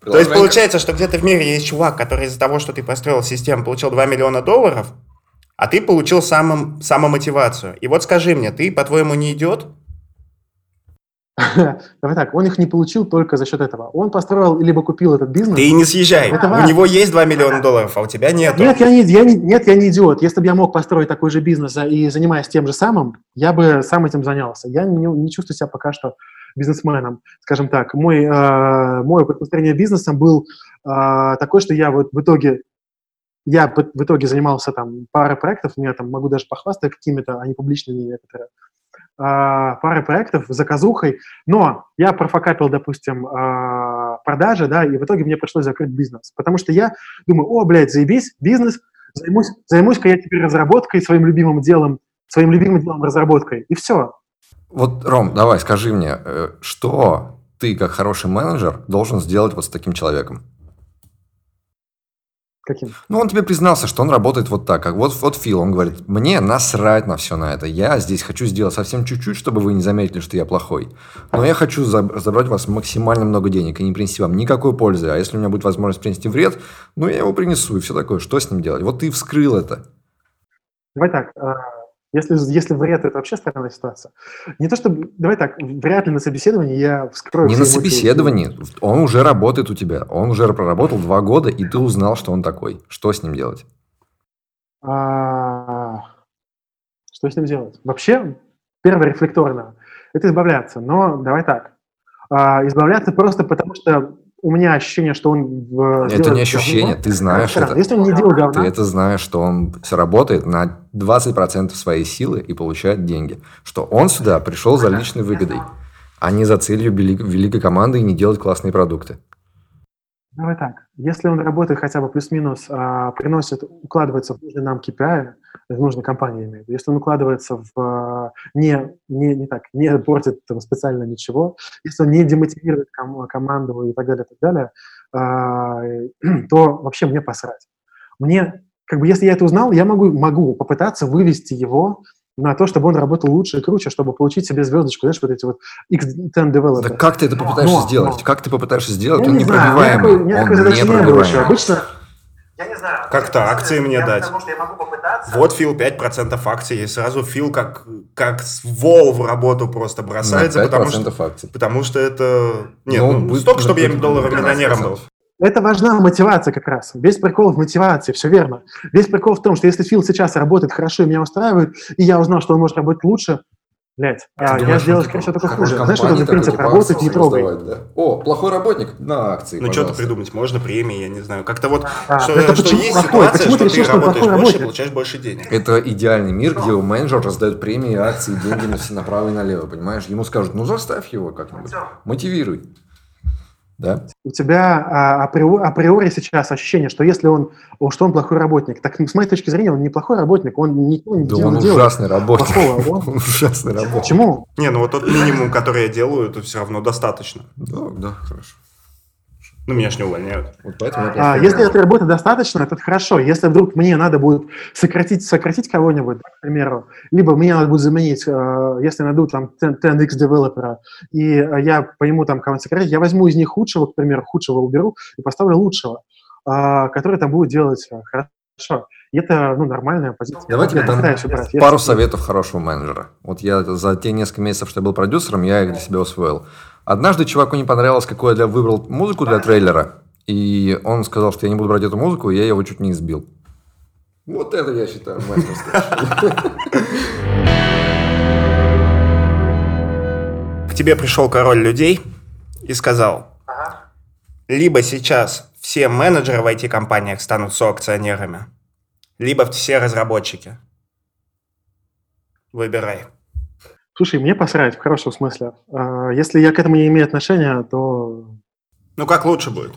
То есть получается, что где-то в мире есть чувак, который из-за того, что ты построил систему, получил 2 миллиона долларов, а ты получил самым, самомотивацию. И вот скажи мне, ты, по-твоему, не идиот? Давай так, он их не получил только за счет этого. Он построил либо купил этот бизнес. Ты не съезжай. Это у него есть 2 миллиона долларов, а у тебя нет. Нет, я не, я не, нет, я не идиот. Если бы я мог построить такой же бизнес и занимаясь тем же самым, я бы сам этим занялся. Я не, не чувствую себя пока что бизнесменом, скажем так. Мой, э, мой опыт построения бизнесом был э, такой, что я вот в итоге я в итоге занимался там парой проектов, я там могу даже похвастать какими-то, они публичные некоторые, а, пары проектов заказухой, но я профокапил, допустим, а, продажи, да, и в итоге мне пришлось закрыть бизнес, потому что я думаю, о, блядь, заебись, бизнес, займусь, займусь-ка я теперь разработкой, своим любимым делом, своим любимым делом разработкой, и все. Вот, Ром, давай, скажи мне, э, что ты, как хороший менеджер, должен сделать вот с таким человеком? Каким? Ну, он тебе признался, что он работает вот так. Как вот, вот Фил, он говорит, мне насрать на все на это. Я здесь хочу сделать совсем чуть-чуть, чтобы вы не заметили, что я плохой. Но я хочу забрать у вас максимально много денег и не принести вам никакой пользы. А если у меня будет возможность принести вред, ну, я его принесу и все такое. Что с ним делать? Вот ты вскрыл это. Давай так, а, если, если вред – это вообще странная ситуация. Не то чтобы… Давай так, вряд ли на собеседовании я вскрою… Не на собеседовании. Он уже работает у тебя. Он уже проработал два года, и ты узнал, что он такой. Что с ним делать? А, что с ним делать? Вообще, первое рефлекторно – это избавляться. Но давай так. А, избавляться просто потому, что у меня ощущение, что он... В, это не ощущение, говно. ты знаешь это. Если он не делал говна... Ты это знаешь, что он все работает на 20% своей силы и получает деньги. Что он сюда пришел за личной выгодой, а не за целью великой команды и не делать классные продукты. Давай так. Если он работает хотя бы плюс-минус, а, приносит, укладывается в нужный нам KPI, в нужной компании имею если он укладывается в а, не, не, не так, не портит там, специально ничего, если он не демотивирует ком- команду и так далее, и так далее, а, то вообще мне посрать. Мне, как бы, если я это узнал, я могу, могу попытаться вывести его на то, чтобы он работал лучше и круче, чтобы получить себе звездочку, знаешь, вот эти вот X10 developers. Да как ты это попытаешься но, сделать? Но. Как ты попытаешься сделать? Я он не непробиваемый. Он непробиваемый. Обычно я не знаю. Как-то акции мне дать. Потому что я могу попытаться. Вот Фил 5% акций, и сразу Фил как, как вол в работу просто бросается. На 5% потому что, акций. Потому что это... Нет, ну, ну столько, чтобы я долларов миллионером был. Это важна мотивация как раз. Весь прикол в мотивации, все верно. Весь прикол в том, что если Фил сейчас работает хорошо и меня устраивает, и я узнал, что он может работать лучше, блядь, а, я сделаю, скорее всего, только хуже. Знаешь, что это принцип работать, не трогай. Да? О, плохой работник на акции, Ну, что-то придумать можно, премии, я не знаю. Как-то вот, а, что, это что почему есть плохой? ситуация, почему что ты, решил, ты работаешь больше, работник? получаешь больше денег. Это идеальный мир, где у менеджер раздает премии, акции, деньги на все направо и налево, понимаешь? Ему скажут, ну, заставь его как-нибудь, мотивируй да? У тебя а, априори, априори сейчас ощущение, что если он, что он плохой работник, так с моей точки зрения он неплохой работник, он ничего не да делает. он ужасный работник. Плохого, он... ужасный работник. Почему? Не, ну вот тот минимум, который я делаю, это все равно достаточно. Да, да, хорошо. Ну, меня ж не увольняют. Вот поэтому а, если этой работы достаточно, это хорошо. Если вдруг мне надо будет сократить, сократить кого-нибудь, да, к примеру, либо мне надо будет заменить, э, если найду там 10x девелопера, и я пойму там кого-нибудь сократить, я возьму из них худшего, к примеру, худшего уберу и поставлю лучшего, э, который там будет делать э, хорошо. И это, ну, нормальная позиция. Давайте я дам пару советов хорошего менеджера. Вот я за те несколько месяцев, что я был продюсером, я их для себя усвоил. Однажды чуваку не понравилось, какую я выбрал музыку для трейлера, и он сказал, что я не буду брать эту музыку, и я его чуть не избил. Вот это я считаю К тебе пришел король людей и сказал, либо сейчас все менеджеры в IT-компаниях станут соакционерами, либо все разработчики. Выбирай. Слушай, мне посрать, в хорошем смысле. А, если я к этому не имею отношения, то... Ну, как лучше будет?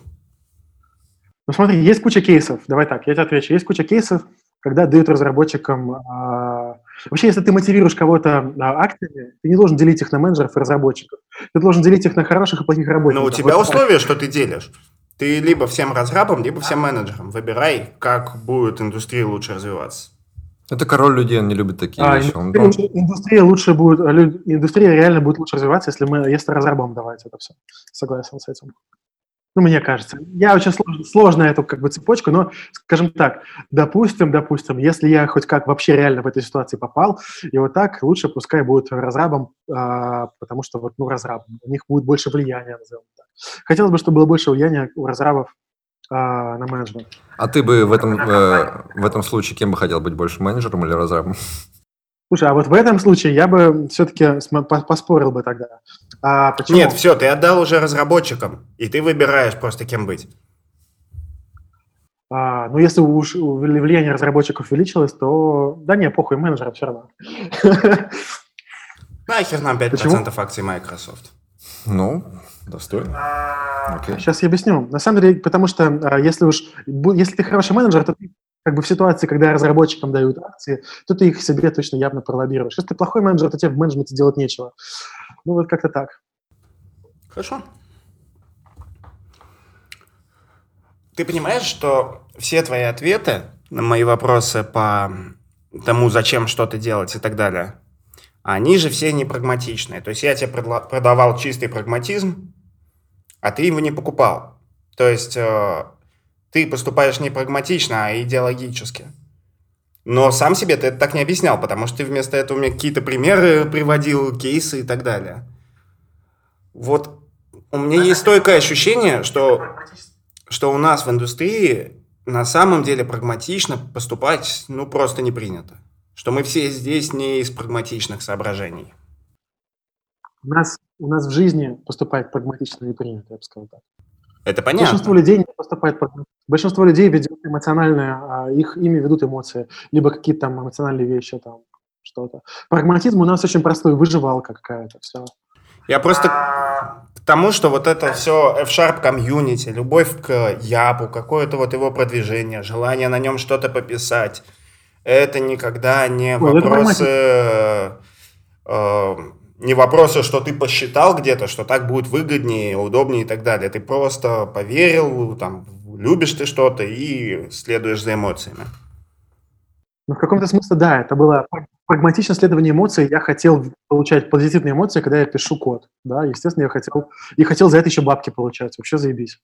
Ну, смотри, есть куча кейсов. Давай так, я тебе отвечу. Есть куча кейсов, когда дают разработчикам... А... Вообще, если ты мотивируешь кого-то а, акциями, ты не должен делить их на менеджеров и разработчиков. Ты должен делить их на хороших и плохих работников. Но у тебя вот условие, что ты делишь. Ты либо всем разрабам, либо всем менеджерам. Выбирай, как будет индустрия лучше развиваться. Это король людей, он не любит такие а, вещи. Индустрия, он... индустрия лучше будет, индустрия реально будет лучше развиваться, если мы, если разрабам давать это все. Согласен с этим. Ну, мне кажется. Я очень сложно, сложно эту как бы цепочку, но, скажем так, допустим, допустим, если я хоть как вообще реально в этой ситуации попал, и вот так лучше пускай будет разрабом, а, потому что вот, ну, разраб, у них будет больше влияния, назовем так. Хотелось бы, чтобы было больше влияния у разрабов а, на менеджмент. А ты бы в этом, э, в этом случае кем бы хотел быть, больше менеджером или разрабом? Слушай, а вот в этом случае я бы все-таки поспорил бы тогда. А почему? Нет, все, ты отдал уже разработчикам, и ты выбираешь просто кем быть. А, ну, если уж влияние разработчиков увеличилось, то да не, похуй, менеджерам все равно. Нахер нам 5% Почему? акций Microsoft. Ну, достойно. Okay. Сейчас я объясню. На самом деле, потому что а, если уж если ты хороший менеджер, то ты как бы в ситуации, когда разработчикам дают акции, то ты их себе точно явно пролоббируешь. Если ты плохой менеджер, то тебе в менеджменте делать нечего. Ну, вот как-то так. Хорошо. Ты понимаешь, что все твои ответы на мои вопросы по тому, зачем что-то делать и так далее, они же все не прагматичные. То есть я тебе продавал чистый прагматизм, а ты его не покупал. То есть э, ты поступаешь не прагматично, а идеологически. Но сам себе ты это так не объяснял, потому что ты вместо этого мне какие-то примеры приводил, кейсы и так далее. Вот у меня есть стойкое ощущение, что, что у нас в индустрии на самом деле прагматично поступать ну просто не принято. Что мы все здесь не из прагматичных соображений. У нас, у нас в жизни поступать прагматично не принято, я бы сказал так. Это понятно. Большинство людей не поступает прагматично. Большинство людей ведет эмоциональное, а их ими ведут эмоции, либо какие-то там эмоциональные вещи, там что-то. Прагматизм у нас очень простой, выживалка какая-то, все. Я просто к тому, что вот это все F-Sharp комьюнити, любовь к Ябу, какое-то вот его продвижение, желание на нем что-то пописать, это никогда не Ой, вопросы... Э, э, не вопросы, что ты посчитал где-то, что так будет выгоднее, удобнее и так далее. Ты просто поверил, там, любишь ты что-то и следуешь за эмоциями. Ну, в каком-то смысле, да, это было прагматичное следование эмоций. Я хотел получать позитивные эмоции, когда я пишу код. Да, естественно, я хотел, и хотел за это еще бабки получать. Вообще заебись.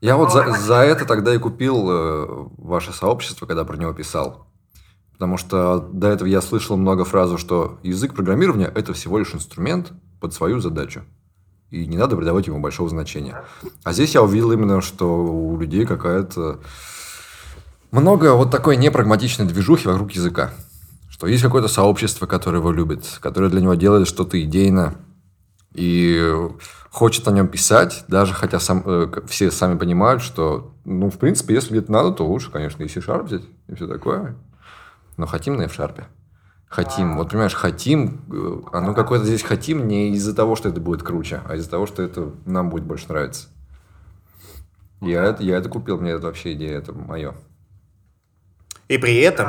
Я вот за, за это тогда и купил э, ваше сообщество, когда про него писал. Потому что до этого я слышал много фразу, что язык программирования – это всего лишь инструмент под свою задачу. И не надо придавать ему большого значения. А здесь я увидел именно, что у людей какая-то... Много вот такой непрагматичной движухи вокруг языка. Что есть какое-то сообщество, которое его любит, которое для него делает что-то идейно и хочет о нем писать, даже хотя сам, э, все сами понимают, что, ну, в принципе, если где-то надо, то лучше, конечно, и C-Sharp взять, и все такое но хотим на F-Sharp. Хотим. Вот понимаешь, хотим, э, оно какое-то здесь хотим не из-за того, что это будет круче, а из-за того, что это нам будет больше нравиться. Я это, я это купил, мне это вообще идея, это мое. И при этом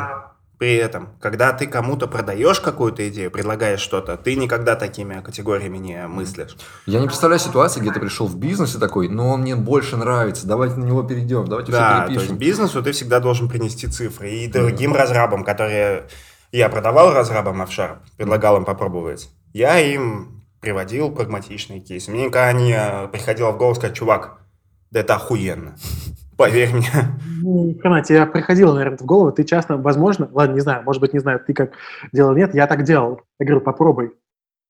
при этом, когда ты кому-то продаешь какую-то идею, предлагаешь что-то, ты никогда такими категориями не мыслишь. Я не представляю ситуации, где ты пришел в бизнес и такой, но он мне больше нравится, давайте на него перейдем, давайте да, все перепишем. то есть бизнесу ты всегда должен принести цифры. И другим mm. разрабам, которые... Я продавал разрабам F-Sharp, предлагал им попробовать. Я им приводил прагматичные кейсы. Мне никогда не э, приходило в голову сказать, чувак, да это охуенно. Поверь мне. Ну, Хана, тебе наверное, в голову, ты часто, возможно, ладно, не знаю, может быть, не знаю, ты как делал, нет, я так делал. Я говорю, попробуй.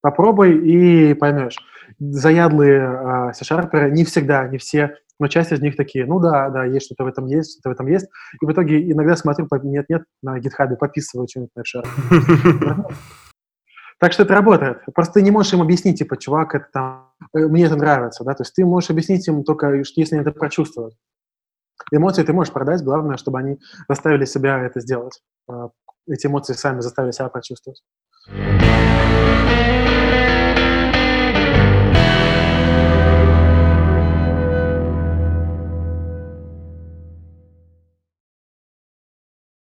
Попробуй и поймешь. Заядлые э, C-шарперы не всегда, не все, но часть из них такие, ну да, да, есть что-то в этом есть, что-то в этом есть. И в итоге иногда смотрю, нет-нет, на гитхабе пописываю что-нибудь на f Так что это работает. Просто ты не можешь им объяснить, типа, чувак, это там, э, мне это нравится, да, то есть ты можешь объяснить им только, если они это прочувствуют. Эмоции ты можешь продать, главное, чтобы они заставили себя это сделать. А, эти эмоции сами заставили себя прочувствовать.